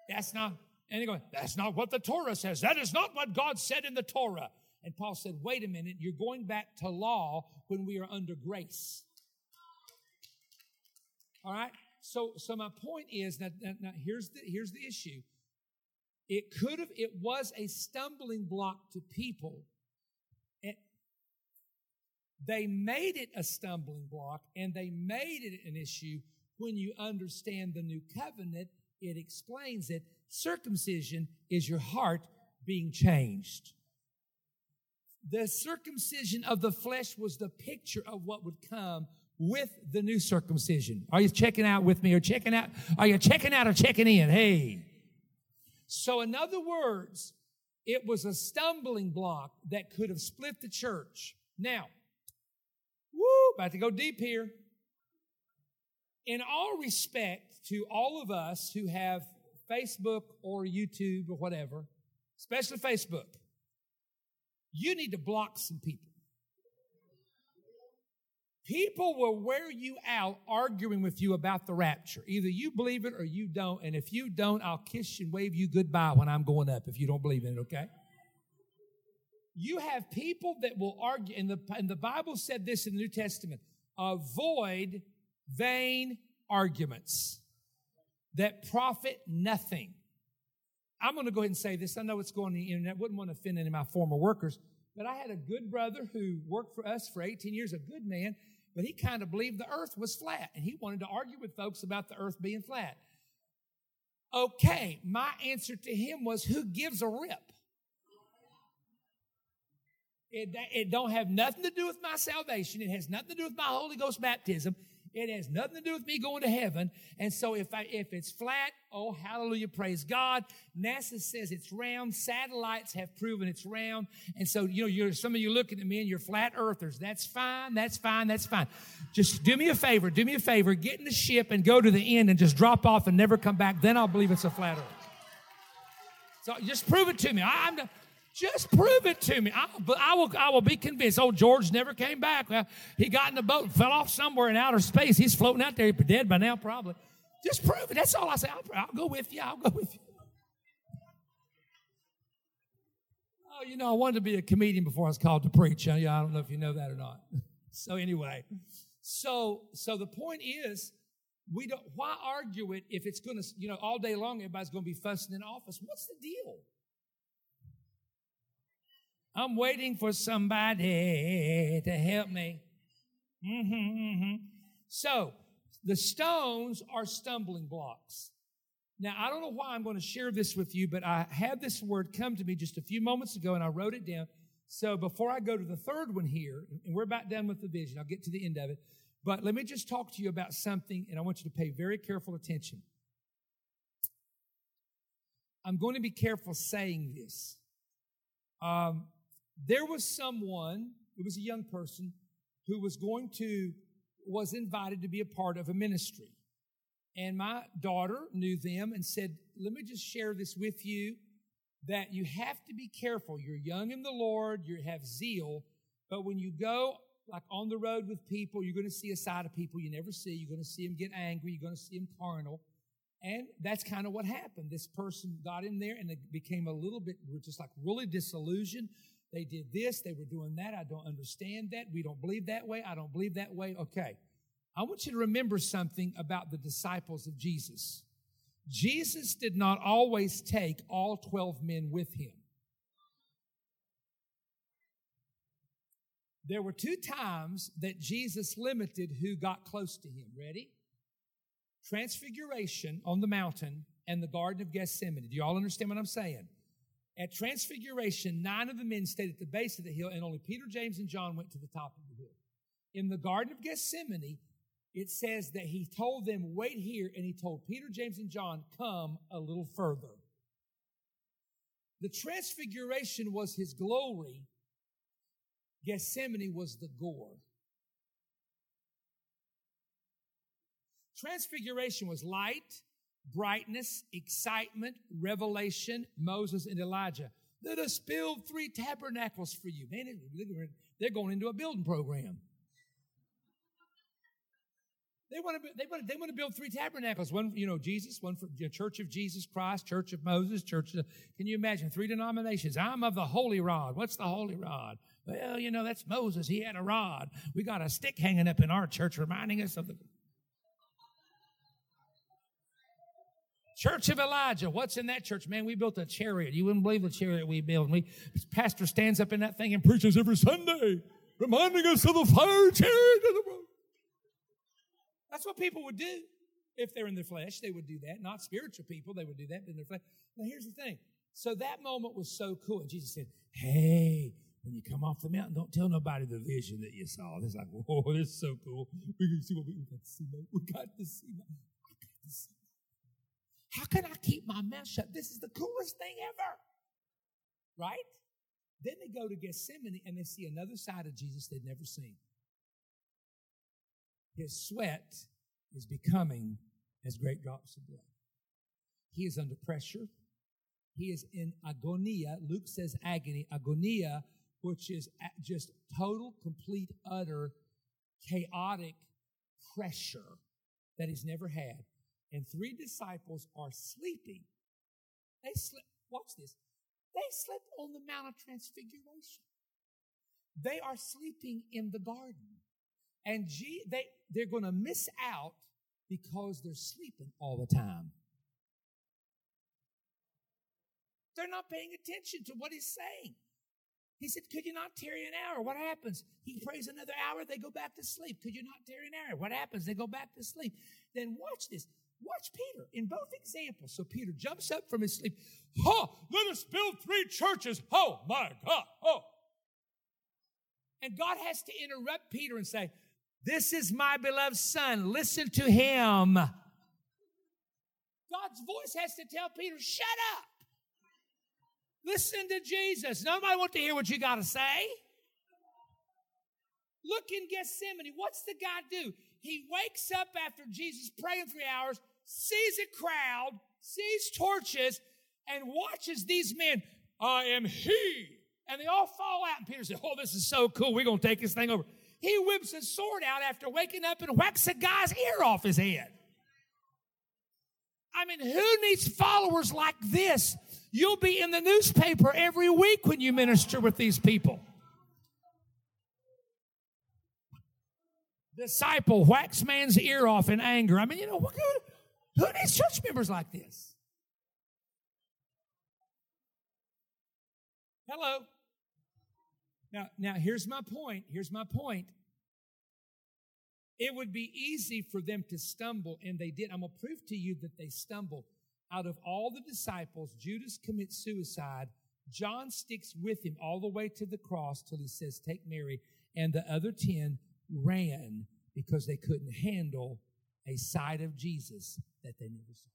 That's not, and he goes, that's not what the Torah says. That is not what God said in the Torah. And Paul said, wait a minute, you're going back to law when we are under grace. All right? So, so my point is that now, now here's the here's the issue. It could have, it was a stumbling block to people. And they made it a stumbling block and they made it an issue when you understand the new covenant. It explains that Circumcision is your heart being changed the circumcision of the flesh was the picture of what would come with the new circumcision. Are you checking out with me or checking out? Are you checking out or checking in? Hey. So, in other words, it was a stumbling block that could have split the church. Now, woo, about to go deep here. In all respect to all of us who have Facebook or YouTube or whatever, especially Facebook, you need to block some people. People will wear you out arguing with you about the rapture. Either you believe it or you don't. And if you don't, I'll kiss you and wave you goodbye when I'm going up if you don't believe in it, okay? You have people that will argue, and the, and the Bible said this in the New Testament avoid vain arguments that profit nothing. I'm going to go ahead and say this. I know it's going on the internet. Wouldn't want to offend any of my former workers, but I had a good brother who worked for us for 18 years, a good man, but he kind of believed the earth was flat and he wanted to argue with folks about the earth being flat. Okay, my answer to him was, who gives a rip? It, it don't have nothing to do with my salvation. It has nothing to do with my Holy Ghost baptism. It has nothing to do with me going to heaven. And so if I, if it's flat, oh, hallelujah, praise God. NASA says it's round. Satellites have proven it's round. And so, you know, you're, some of you looking at me and you're flat earthers. That's fine. That's fine. That's fine. Just do me a favor. Do me a favor. Get in the ship and go to the end and just drop off and never come back. Then I'll believe it's a flat earth. So just prove it to me. I, am just prove it to me. I, I will, I will be convinced. Old George never came back. Well, he got in the boat fell off somewhere in outer space. He's floating out there. He's dead by now, probably. Just prove it. That's all I say. I'll, I'll go with you. I'll go with you. Oh, you know, I wanted to be a comedian before I was called to preach. I don't know if you know that or not. so anyway, so so the point is, we don't. Why argue it if it's going to, you know, all day long everybody's going to be fussing in office? What's the deal? I'm waiting for somebody to help me. Mm-hmm, mm-hmm. So the stones are stumbling blocks. Now, I don't know why I'm going to share this with you, but I had this word come to me just a few moments ago and I wrote it down. So before I go to the third one here, and we're about done with the vision, I'll get to the end of it. But let me just talk to you about something, and I want you to pay very careful attention. I'm going to be careful saying this. Um, there was someone, it was a young person, who was going to, was invited to be a part of a ministry. And my daughter knew them and said, Let me just share this with you that you have to be careful. You're young in the Lord, you have zeal, but when you go like on the road with people, you're going to see a side of people you never see. You're going to see them get angry. You're going to see them carnal. And that's kind of what happened. This person got in there and it became a little bit, just like really disillusioned. They did this, they were doing that. I don't understand that. We don't believe that way. I don't believe that way. Okay. I want you to remember something about the disciples of Jesus. Jesus did not always take all 12 men with him. There were two times that Jesus limited who got close to him. Ready? Transfiguration on the mountain and the Garden of Gethsemane. Do you all understand what I'm saying? At Transfiguration, nine of the men stayed at the base of the hill, and only Peter, James, and John went to the top of the hill. In the Garden of Gethsemane, it says that he told them, Wait here, and he told Peter, James, and John, Come a little further. The Transfiguration was his glory, Gethsemane was the gore. Transfiguration was light, brightness, excitement, revelation, Moses and Elijah. Let us build three tabernacles for you. Man, they're going into a building program. They want to, they want to, they want to build three tabernacles. One, you know, Jesus, one for the Church of Jesus Christ, Church of Moses, Church of, can you imagine? Three denominations. I'm of the Holy Rod. What's the Holy Rod? Well, you know, that's Moses. He had a rod. We got a stick hanging up in our church reminding us of the Church of Elijah. What's in that church? Man, we built a chariot. You wouldn't believe the chariot we built. And we, pastor stands up in that thing and preaches every Sunday, reminding us of the fire chariot of the world. That's what people would do. If they're in their flesh, they would do that. Not spiritual people, they would do that in their flesh. Now, here's the thing. So that moment was so cool. And Jesus said, Hey, when you come off the mountain, don't tell nobody the vision that you saw. It's like, whoa, this is so cool. We can see what we, we got to see. We got to see. I got to see. How can I keep my mouth shut? This is the coolest thing ever. Right? Then they go to Gethsemane and they see another side of Jesus they'd never seen. His sweat is becoming as great drops of blood. He is under pressure. He is in agonia. Luke says agony. Agonia, which is just total, complete, utter, chaotic pressure that he's never had and three disciples are sleeping. They slept, watch this, they slept on the Mount of Transfiguration. They are sleeping in the garden. And G, they, they're going to miss out because they're sleeping all the time. They're not paying attention to what he's saying. He said, Could you not tarry an hour? What happens? He prays another hour, they go back to sleep. Could you not tarry an hour? What happens? They go back to sleep. Then watch this. Watch Peter in both examples. So Peter jumps up from his sleep. Ha! Let us build three churches. Oh my God. Oh. And God has to interrupt Peter and say, This is my beloved son. Listen to him. God's voice has to tell Peter, shut up. Listen to Jesus. Nobody wants to hear what you got to say. Look in Gethsemane. What's the guy do? He wakes up after Jesus praying three hours, sees a crowd, sees torches, and watches these men. I am he. And they all fall out. And Peter said, Oh, this is so cool. We're going to take this thing over. He whips his sword out after waking up and whacks a guy's ear off his head. I mean, who needs followers like this? You'll be in the newspaper every week when you minister with these people. Disciple whacks man's ear off in anger. I mean, you know, who, who needs church members like this? Hello. Now, now here's my point. Here's my point. It would be easy for them to stumble, and they did. I'm going to prove to you that they stumbled. Out of all the disciples, Judas commits suicide. John sticks with him all the way to the cross till he says, Take Mary. And the other 10 ran because they couldn't handle a sight of Jesus that they never saw.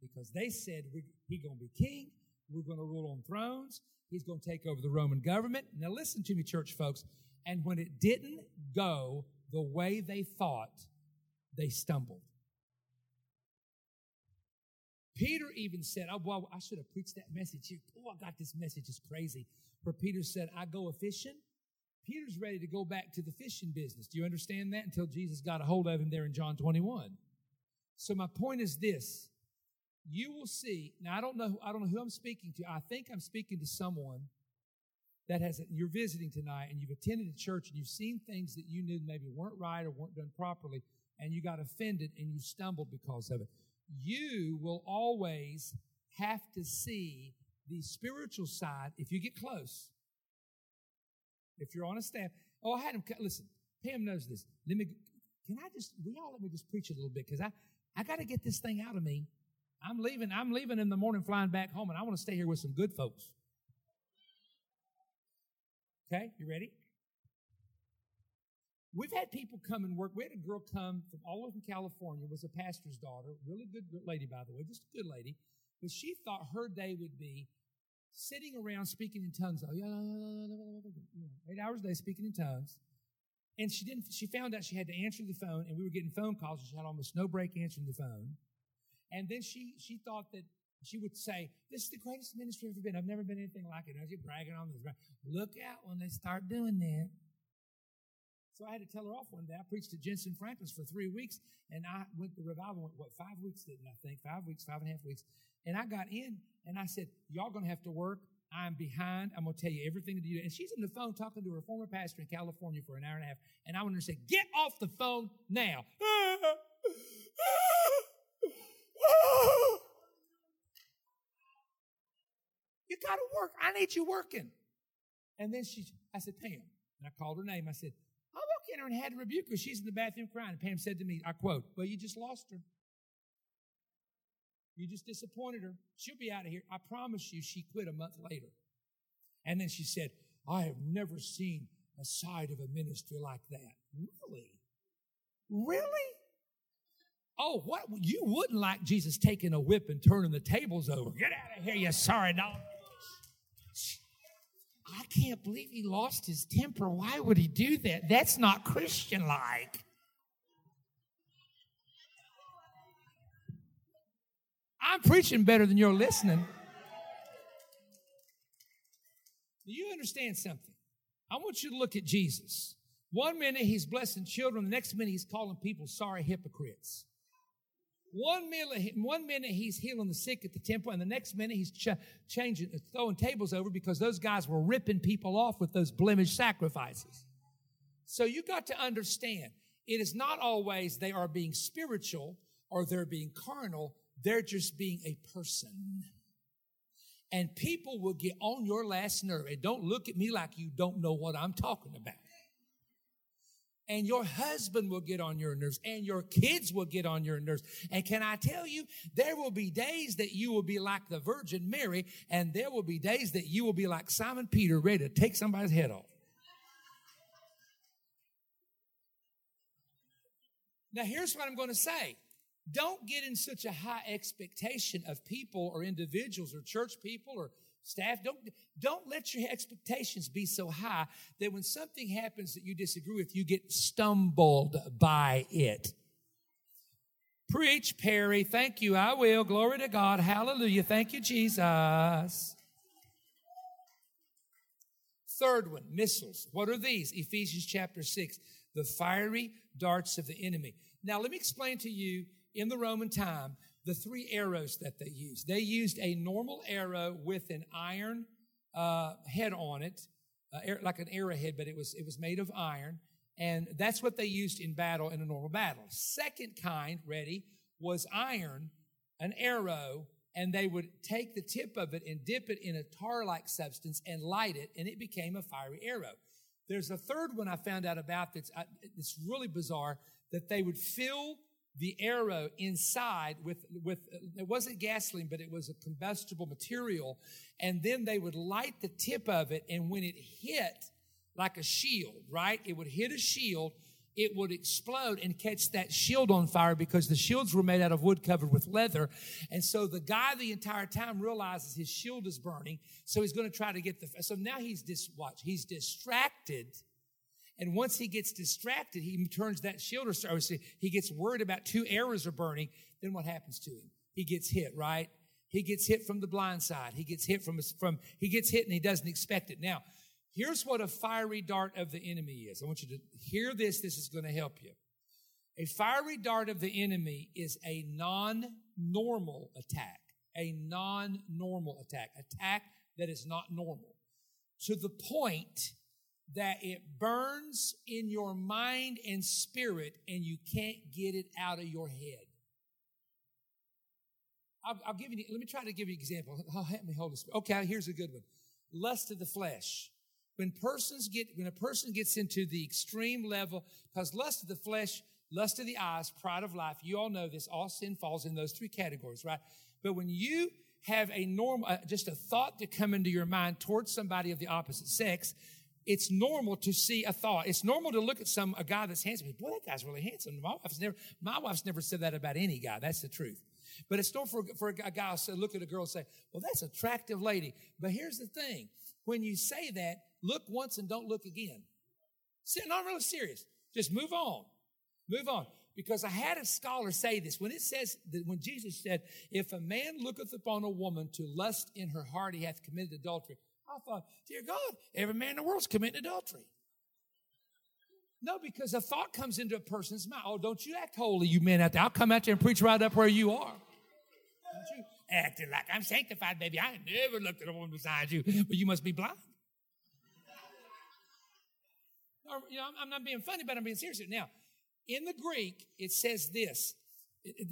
Because they said, He's going to be king. We're going to rule on thrones. He's going to take over the Roman government. Now, listen to me, church folks. And when it didn't go the way they thought, they stumbled. Peter even said, Oh, well, I should have preached that message here. Oh, I got this message. It's crazy. Where Peter said, I go a fishing. Peter's ready to go back to the fishing business. Do you understand that? Until Jesus got a hold of him there in John 21. So my point is this you will see. Now I don't know. I don't know who I'm speaking to. I think I'm speaking to someone that has. You're visiting tonight, and you've attended a church, and you've seen things that you knew maybe weren't right or weren't done properly, and you got offended and you stumbled because of it. You will always have to see the spiritual side if you get close. If you're on a staff, oh, I had him. Listen, Pam knows this. Let me. Can I just? We all let me just preach a little bit because I I got to get this thing out of me. I'm leaving, I'm leaving in the morning flying back home and I want to stay here with some good folks. Okay, you ready? We've had people come and work. We had a girl come from all over California, was a pastor's daughter, really good lady, by the way, just a good lady. But she thought her day would be sitting around speaking in tongues, eight hours a day speaking in tongues. And she didn't, she found out she had to answer the phone, and we were getting phone calls, and she had almost no break answering the phone. And then she she thought that she would say, This is the greatest ministry I've ever been. I've never been anything like it. I was bragging on this. Look out when they start doing that. So I had to tell her off one day. I preached at Jentezen Franklin's for three weeks, and I went to revival. Went, what five weeks didn't I think? Five weeks, five and a half weeks. And I got in, and I said, "Y'all gonna have to work. I'm behind. I'm gonna tell you everything to do." And she's on the phone talking to her former pastor in California for an hour and a half. And I wanted to say, "Get off the phone now." you got to work. I need you working. And then she, I said, Pam, and I called her name. I said, I walked in her and had to rebuke her. She's in the bathroom crying. And Pam said to me, I quote, Well, you just lost her. You just disappointed her. She'll be out of here. I promise you, she quit a month later. And then she said, I have never seen a side of a ministry like that. Really? Really? Oh, what? You wouldn't like Jesus taking a whip and turning the tables over. Get out of here, you sorry dog. I can't believe he lost his temper. Why would he do that? That's not Christian like. I'm preaching better than you're listening. Do you understand something? I want you to look at Jesus. One minute he's blessing children, the next minute he's calling people sorry hypocrites. One minute, one minute he's healing the sick at the temple, and the next minute he's ch- changing, uh, throwing tables over because those guys were ripping people off with those blemish sacrifices. So you got to understand, it is not always they are being spiritual or they're being carnal. They're just being a person. And people will get on your last nerve. And don't look at me like you don't know what I'm talking about and your husband will get on your nerves and your kids will get on your nerves. And can I tell you, there will be days that you will be like the Virgin Mary and there will be days that you will be like Simon Peter ready to take somebody's head off. Now, here's what I'm going to say. Don't get in such a high expectation of people or individuals or church people or staff. Don't, don't let your expectations be so high that when something happens that you disagree with, you get stumbled by it. Preach, Perry. Thank you. I will. Glory to God. Hallelujah. Thank you, Jesus. Third one, missiles. What are these? Ephesians chapter 6, the fiery darts of the enemy. Now, let me explain to you in the Roman time the three arrows that they used. They used a normal arrow with an iron uh, head on it, uh, like an arrowhead, but it was it was made of iron, and that's what they used in battle in a normal battle. Second kind, ready, was iron, an arrow and they would take the tip of it and dip it in a tar like substance and light it, and it became a fiery arrow. There's a third one I found out about that's it's really bizarre that they would fill the arrow inside with with it wasn't gasoline but it was a combustible material and then they would light the tip of it and when it hit like a shield right it would hit a shield it would explode and catch that shield on fire because the shields were made out of wood covered with leather. And so the guy the entire time realizes his shield is burning. So he's going to try to get the, so now he's dis, watch, he's distracted. And once he gets distracted, he turns that shield or he gets worried about two arrows are burning. Then what happens to him? He gets hit, right? He gets hit from the blind side. He gets hit from, from, he gets hit and he doesn't expect it. Now, Here's what a fiery dart of the enemy is. I want you to hear this. This is going to help you. A fiery dart of the enemy is a non normal attack, a non normal attack, attack that is not normal to the point that it burns in your mind and spirit and you can't get it out of your head. I'll, I'll give you, let me try to give you an example. Oh, help me hold this. Okay, here's a good one. Lust of the flesh when persons get when a person gets into the extreme level because lust of the flesh lust of the eyes pride of life you all know this all sin falls in those three categories right but when you have a normal uh, just a thought to come into your mind towards somebody of the opposite sex it's normal to see a thought. It's normal to look at some a guy that's handsome. Boy, that guy's really handsome. My wife's never my wife's never said that about any guy. That's the truth. But it's normal for, for a guy to look at a girl and say, "Well, that's attractive lady." But here's the thing: when you say that, look once and don't look again. Not really serious. Just move on. Move on. Because I had a scholar say this when it says that when Jesus said, If a man looketh upon a woman to lust in her heart, he hath committed adultery. I thought, Dear God, every man in the world's committing adultery. No, because a thought comes into a person's mind. Oh, don't you act holy, you men out there. I'll come out there and preach right up where you are. Don't you acting like I'm sanctified, baby. I never looked at a woman beside you, but you must be blind. Or, you know, I'm not being funny, but I'm being serious. Now, in the Greek, it says this.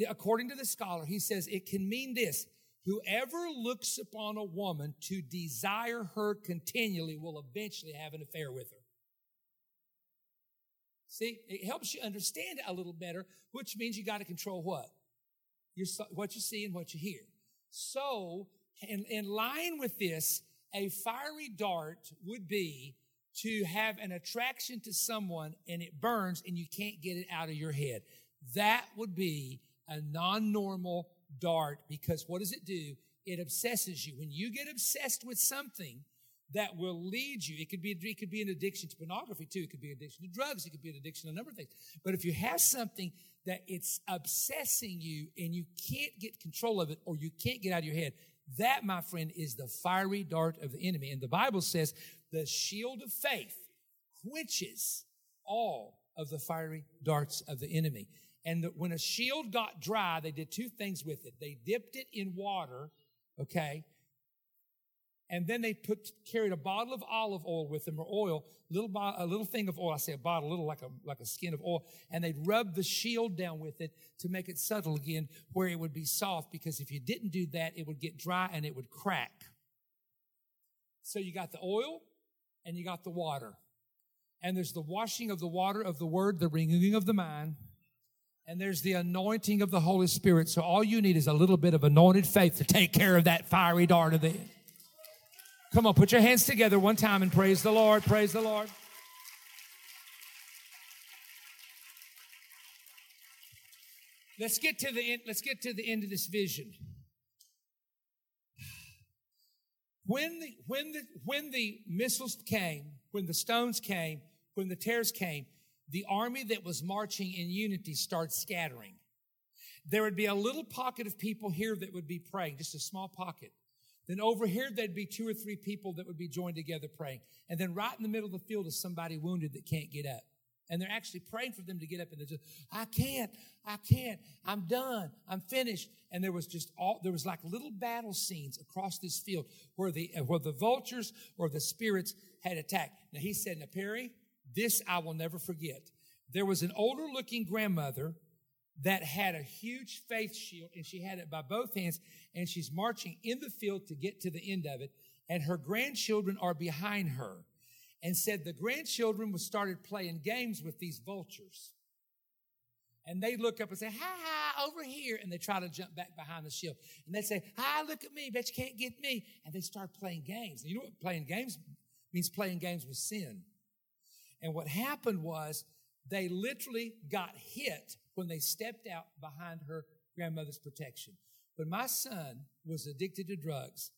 According to the scholar, he says it can mean this. Whoever looks upon a woman to desire her continually will eventually have an affair with her. See, it helps you understand it a little better, which means you got to control what? Your, what you see and what you hear. So, in, in line with this, a fiery dart would be to have an attraction to someone and it burns and you can't get it out of your head. That would be a non-normal dart because what does it do? It obsesses you. When you get obsessed with something that will lead you, it could be, it could be an addiction to pornography too. It could be addiction to drugs. It could be an addiction to a number of things. But if you have something that it's obsessing you and you can't get control of it or you can't get out of your head, that, my friend, is the fiery dart of the enemy. And the Bible says the shield of faith quenches all of the fiery darts of the enemy. And the, when a shield got dry, they did two things with it. They dipped it in water, okay, and then they put carried a bottle of olive oil with them or oil, little a little thing of oil. I say a bottle, a little like a like a skin of oil, and they'd rub the shield down with it to make it subtle again, where it would be soft. Because if you didn't do that, it would get dry and it would crack. So you got the oil, and you got the water. And there's the washing of the water of the word, the renewing of the mind. And there's the anointing of the Holy Spirit. So all you need is a little bit of anointed faith to take care of that fiery dart of the Come on, put your hands together one time and praise the Lord. Praise the Lord. Let's get to the end, let's get to the end of this vision. When the, when the, when the missiles came, when the stones came, when the tares came, the army that was marching in unity started scattering. There would be a little pocket of people here that would be praying, just a small pocket. Then over here, there'd be two or three people that would be joined together praying. And then right in the middle of the field is somebody wounded that can't get up. And they're actually praying for them to get up and they're just, I can't, I can't, I'm done, I'm finished. And there was just all, there was like little battle scenes across this field where the, where the vultures or the spirits had attacked. Now he said, now Perry, this I will never forget. There was an older looking grandmother that had a huge faith shield and she had it by both hands and she's marching in the field to get to the end of it and her grandchildren are behind her and said the grandchildren was started playing games with these vultures. And they look up and say hi hi over here and they try to jump back behind the shield. And they say hi look at me bet you can't get me. And they start playing games. And you know what playing games means? Playing games with sin and what happened was they literally got hit when they stepped out behind her grandmother's protection. When my son was addicted to drugs,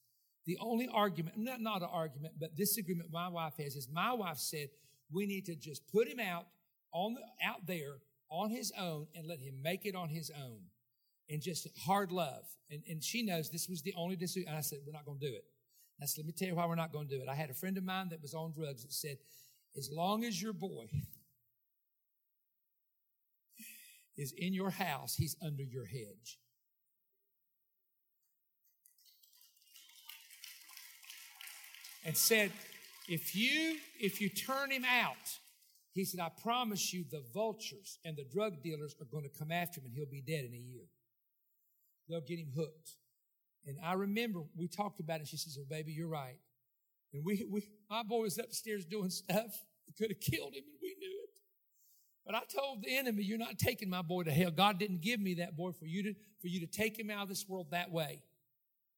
the only argument, not, not an argument, but disagreement my wife has is my wife said, we need to just put him out on the, out there on his own and let him make it on his own and just hard love. And, and she knows this was the only. And I said, we're not going to do it. I said, let me tell you why we're not going to do it. I had a friend of mine that was on drugs that said, as long as your boy is in your house, he's under your hedge. And said, if you if you turn him out, he said, I promise you the vultures and the drug dealers are going to come after him and he'll be dead in a year. They'll get him hooked. And I remember we talked about it. She says, Well, baby, you're right. And we, we my boy was upstairs doing stuff that could have killed him, and we knew it. But I told the enemy, You're not taking my boy to hell. God didn't give me that boy for you to, for you to take him out of this world that way.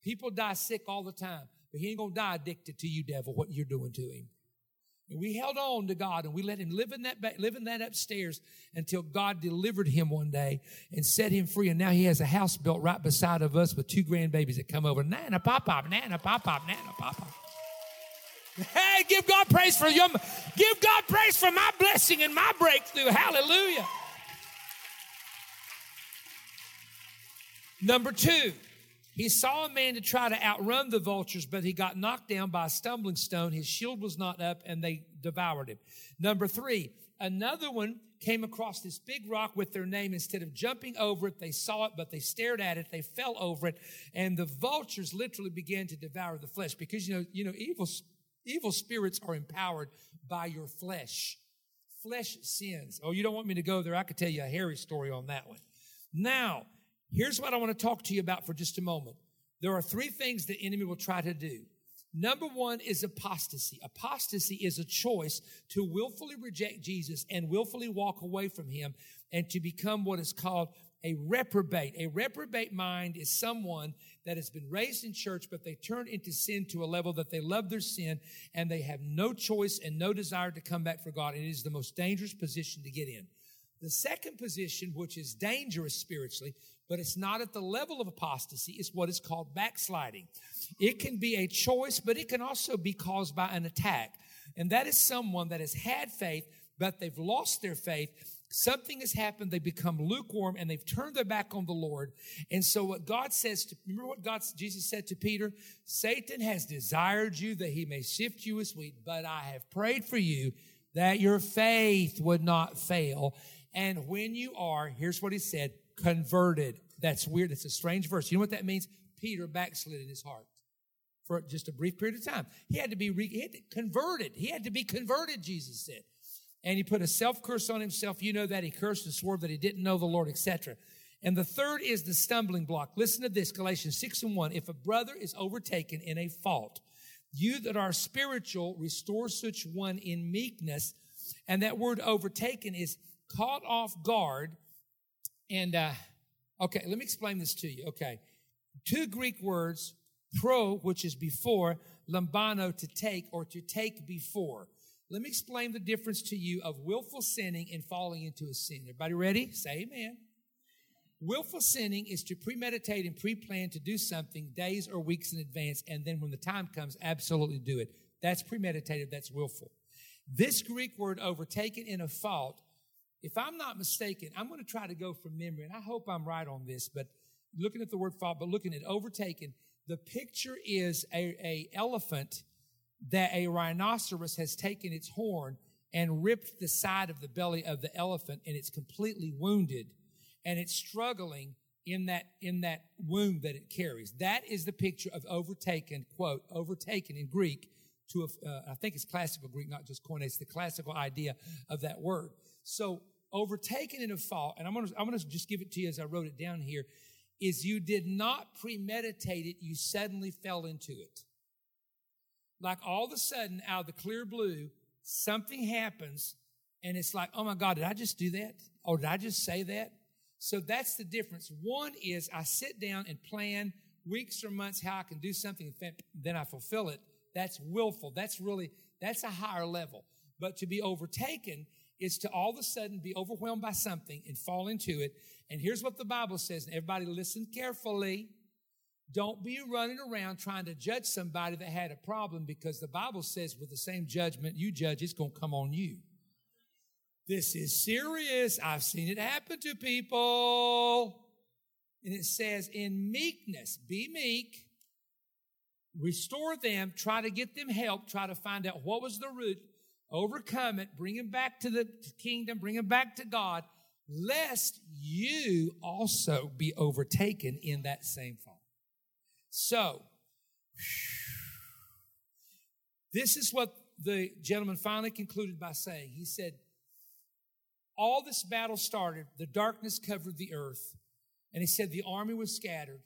People die sick all the time, but he ain't gonna die addicted to you, devil, what you're doing to him. And we held on to God and we let him live in that, live in that upstairs until God delivered him one day and set him free. And now he has a house built right beside of us with two grandbabies that come over. Nana, pop, pop, nana, pop, pop, nana, pop, pop. Hey, give God praise for your, give God praise for my blessing and my breakthrough. Hallelujah. Number two, he saw a man to try to outrun the vultures, but he got knocked down by a stumbling stone. His shield was not up and they devoured him. Number three, another one came across this big rock with their name. Instead of jumping over it, they saw it, but they stared at it. They fell over it, and the vultures literally began to devour the flesh because you know, you know, evil Evil spirits are empowered by your flesh. Flesh sins. Oh, you don't want me to go there? I could tell you a hairy story on that one. Now, here's what I want to talk to you about for just a moment. There are three things the enemy will try to do. Number one is apostasy. Apostasy is a choice to willfully reject Jesus and willfully walk away from him and to become what is called a reprobate. A reprobate mind is someone that has been raised in church, but they turn into sin to a level that they love their sin and they have no choice and no desire to come back for God. And it is the most dangerous position to get in. The second position, which is dangerous spiritually, but it's not at the level of apostasy, is what is called backsliding. It can be a choice, but it can also be caused by an attack. And that is someone that has had faith, but they've lost their faith Something has happened. They become lukewarm and they've turned their back on the Lord. And so what God says to, remember what God, Jesus said to Peter? Satan has desired you that he may sift you as wheat, but I have prayed for you that your faith would not fail. And when you are, here's what he said, converted. That's weird. It's a strange verse. You know what that means? Peter backslid in his heart for just a brief period of time. He had to be re- he had to converted. He had to be converted, Jesus said and he put a self curse on himself. You know that he cursed and swore that he didn't know the Lord, etc. And the third is the stumbling block. Listen to this, Galatians 6 and 1. If a brother is overtaken in a fault, you that are spiritual, restore such one in meekness. And that word overtaken is caught off guard. And, uh, okay, let me explain this to you. Okay. Two Greek words, pro, which is before, lambano, to take or to take before. Let me explain the difference to you of willful sinning and falling into a sin. Everybody ready? Say amen. Willful sinning is to premeditate and pre-plan to do something days or weeks in advance, and then when the time comes, absolutely do it. That's premeditated, that's willful. This Greek word overtaken in a fault, if I'm not mistaken, I'm going to try to go from memory, and I hope I'm right on this, but looking at the word fault, but looking at overtaken, the picture is a, a elephant that a rhinoceros has taken its horn and ripped the side of the belly of the elephant and it's completely wounded and it's struggling in that in that wound that it carries. That is the picture of overtaken quote overtaken in greek to a, uh, I think it's classical greek not just koine it's the classical idea of that word. So overtaken in a fall and i'm going to i'm going to just give it to you as i wrote it down here is you did not premeditate it you suddenly fell into it like all of a sudden out of the clear blue something happens and it's like, oh my God, did I just do that? Or did I just say that? So that's the difference. One is I sit down and plan weeks or months how I can do something, and then I fulfill it. That's willful. That's really, that's a higher level. But to be overtaken is to all of a sudden be overwhelmed by something and fall into it. And here's what the Bible says. And everybody listen carefully. Don't be running around trying to judge somebody that had a problem because the Bible says with the same judgment you judge, it's going to come on you. This is serious. I've seen it happen to people. And it says, in meekness, be meek, restore them, try to get them help, try to find out what was the root, overcome it, bring them back to the kingdom, bring them back to God, lest you also be overtaken in that same fault. So, this is what the gentleman finally concluded by saying. He said, All this battle started, the darkness covered the earth, and he said the army was scattered,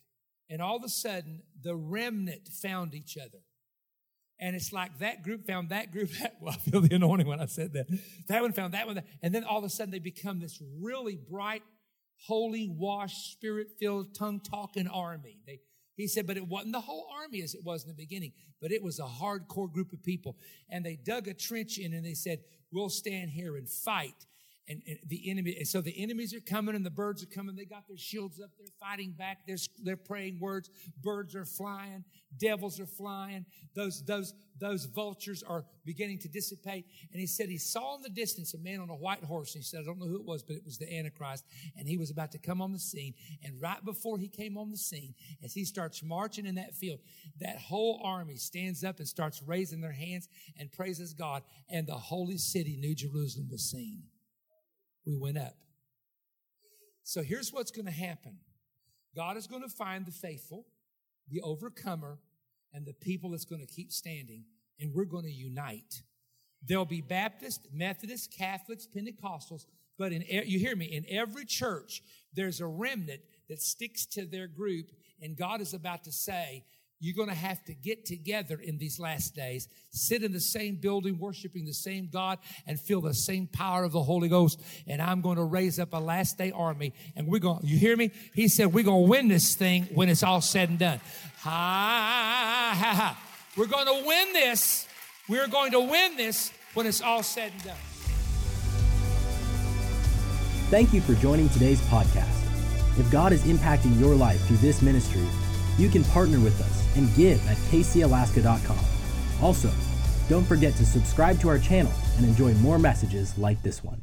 and all of a sudden the remnant found each other. And it's like that group found that group. well, I feel the anointing when I said that. That one found that one. And then all of a sudden they become this really bright, holy, washed, spirit filled, tongue talking army. They, he said, but it wasn't the whole army as it was in the beginning, but it was a hardcore group of people. And they dug a trench in and they said, we'll stand here and fight and, and, the enemy and so the enemies are coming and the birds are coming. They got their shields up. They're fighting back. They're, they're praying words. Birds are flying. Devils are flying. Those those those vultures are beginning to dissipate. And he said he saw in the distance a man on a white horse. And he said i don't know who it was but it was the antichrist. And he was about to come on the scene. And right before he came on the scene as he starts marching in that field that whole army stands up and starts raising their hands and praises god. And the holy city new jerusalem was seen we went up. So here's what's going to happen God is going to find the faithful, the overcomer, and the people that's going to keep standing, and we're going to unite. There'll be Baptist, Methodist, Catholics, Pentecostals, but in you hear me, in every church, there's a remnant that sticks to their group, and God is about to say, you're going to have to get together in these last days, sit in the same building, worshiping the same God, and feel the same power of the Holy Ghost. And I'm going to raise up a last day army. And we're going, you hear me? He said, we're going to win this thing when it's all said and done. Ha, ha, ha. We're going to win this. We're going to win this when it's all said and done. Thank you for joining today's podcast. If God is impacting your life through this ministry, you can partner with us and give at kcalaska.com. Also, don't forget to subscribe to our channel and enjoy more messages like this one.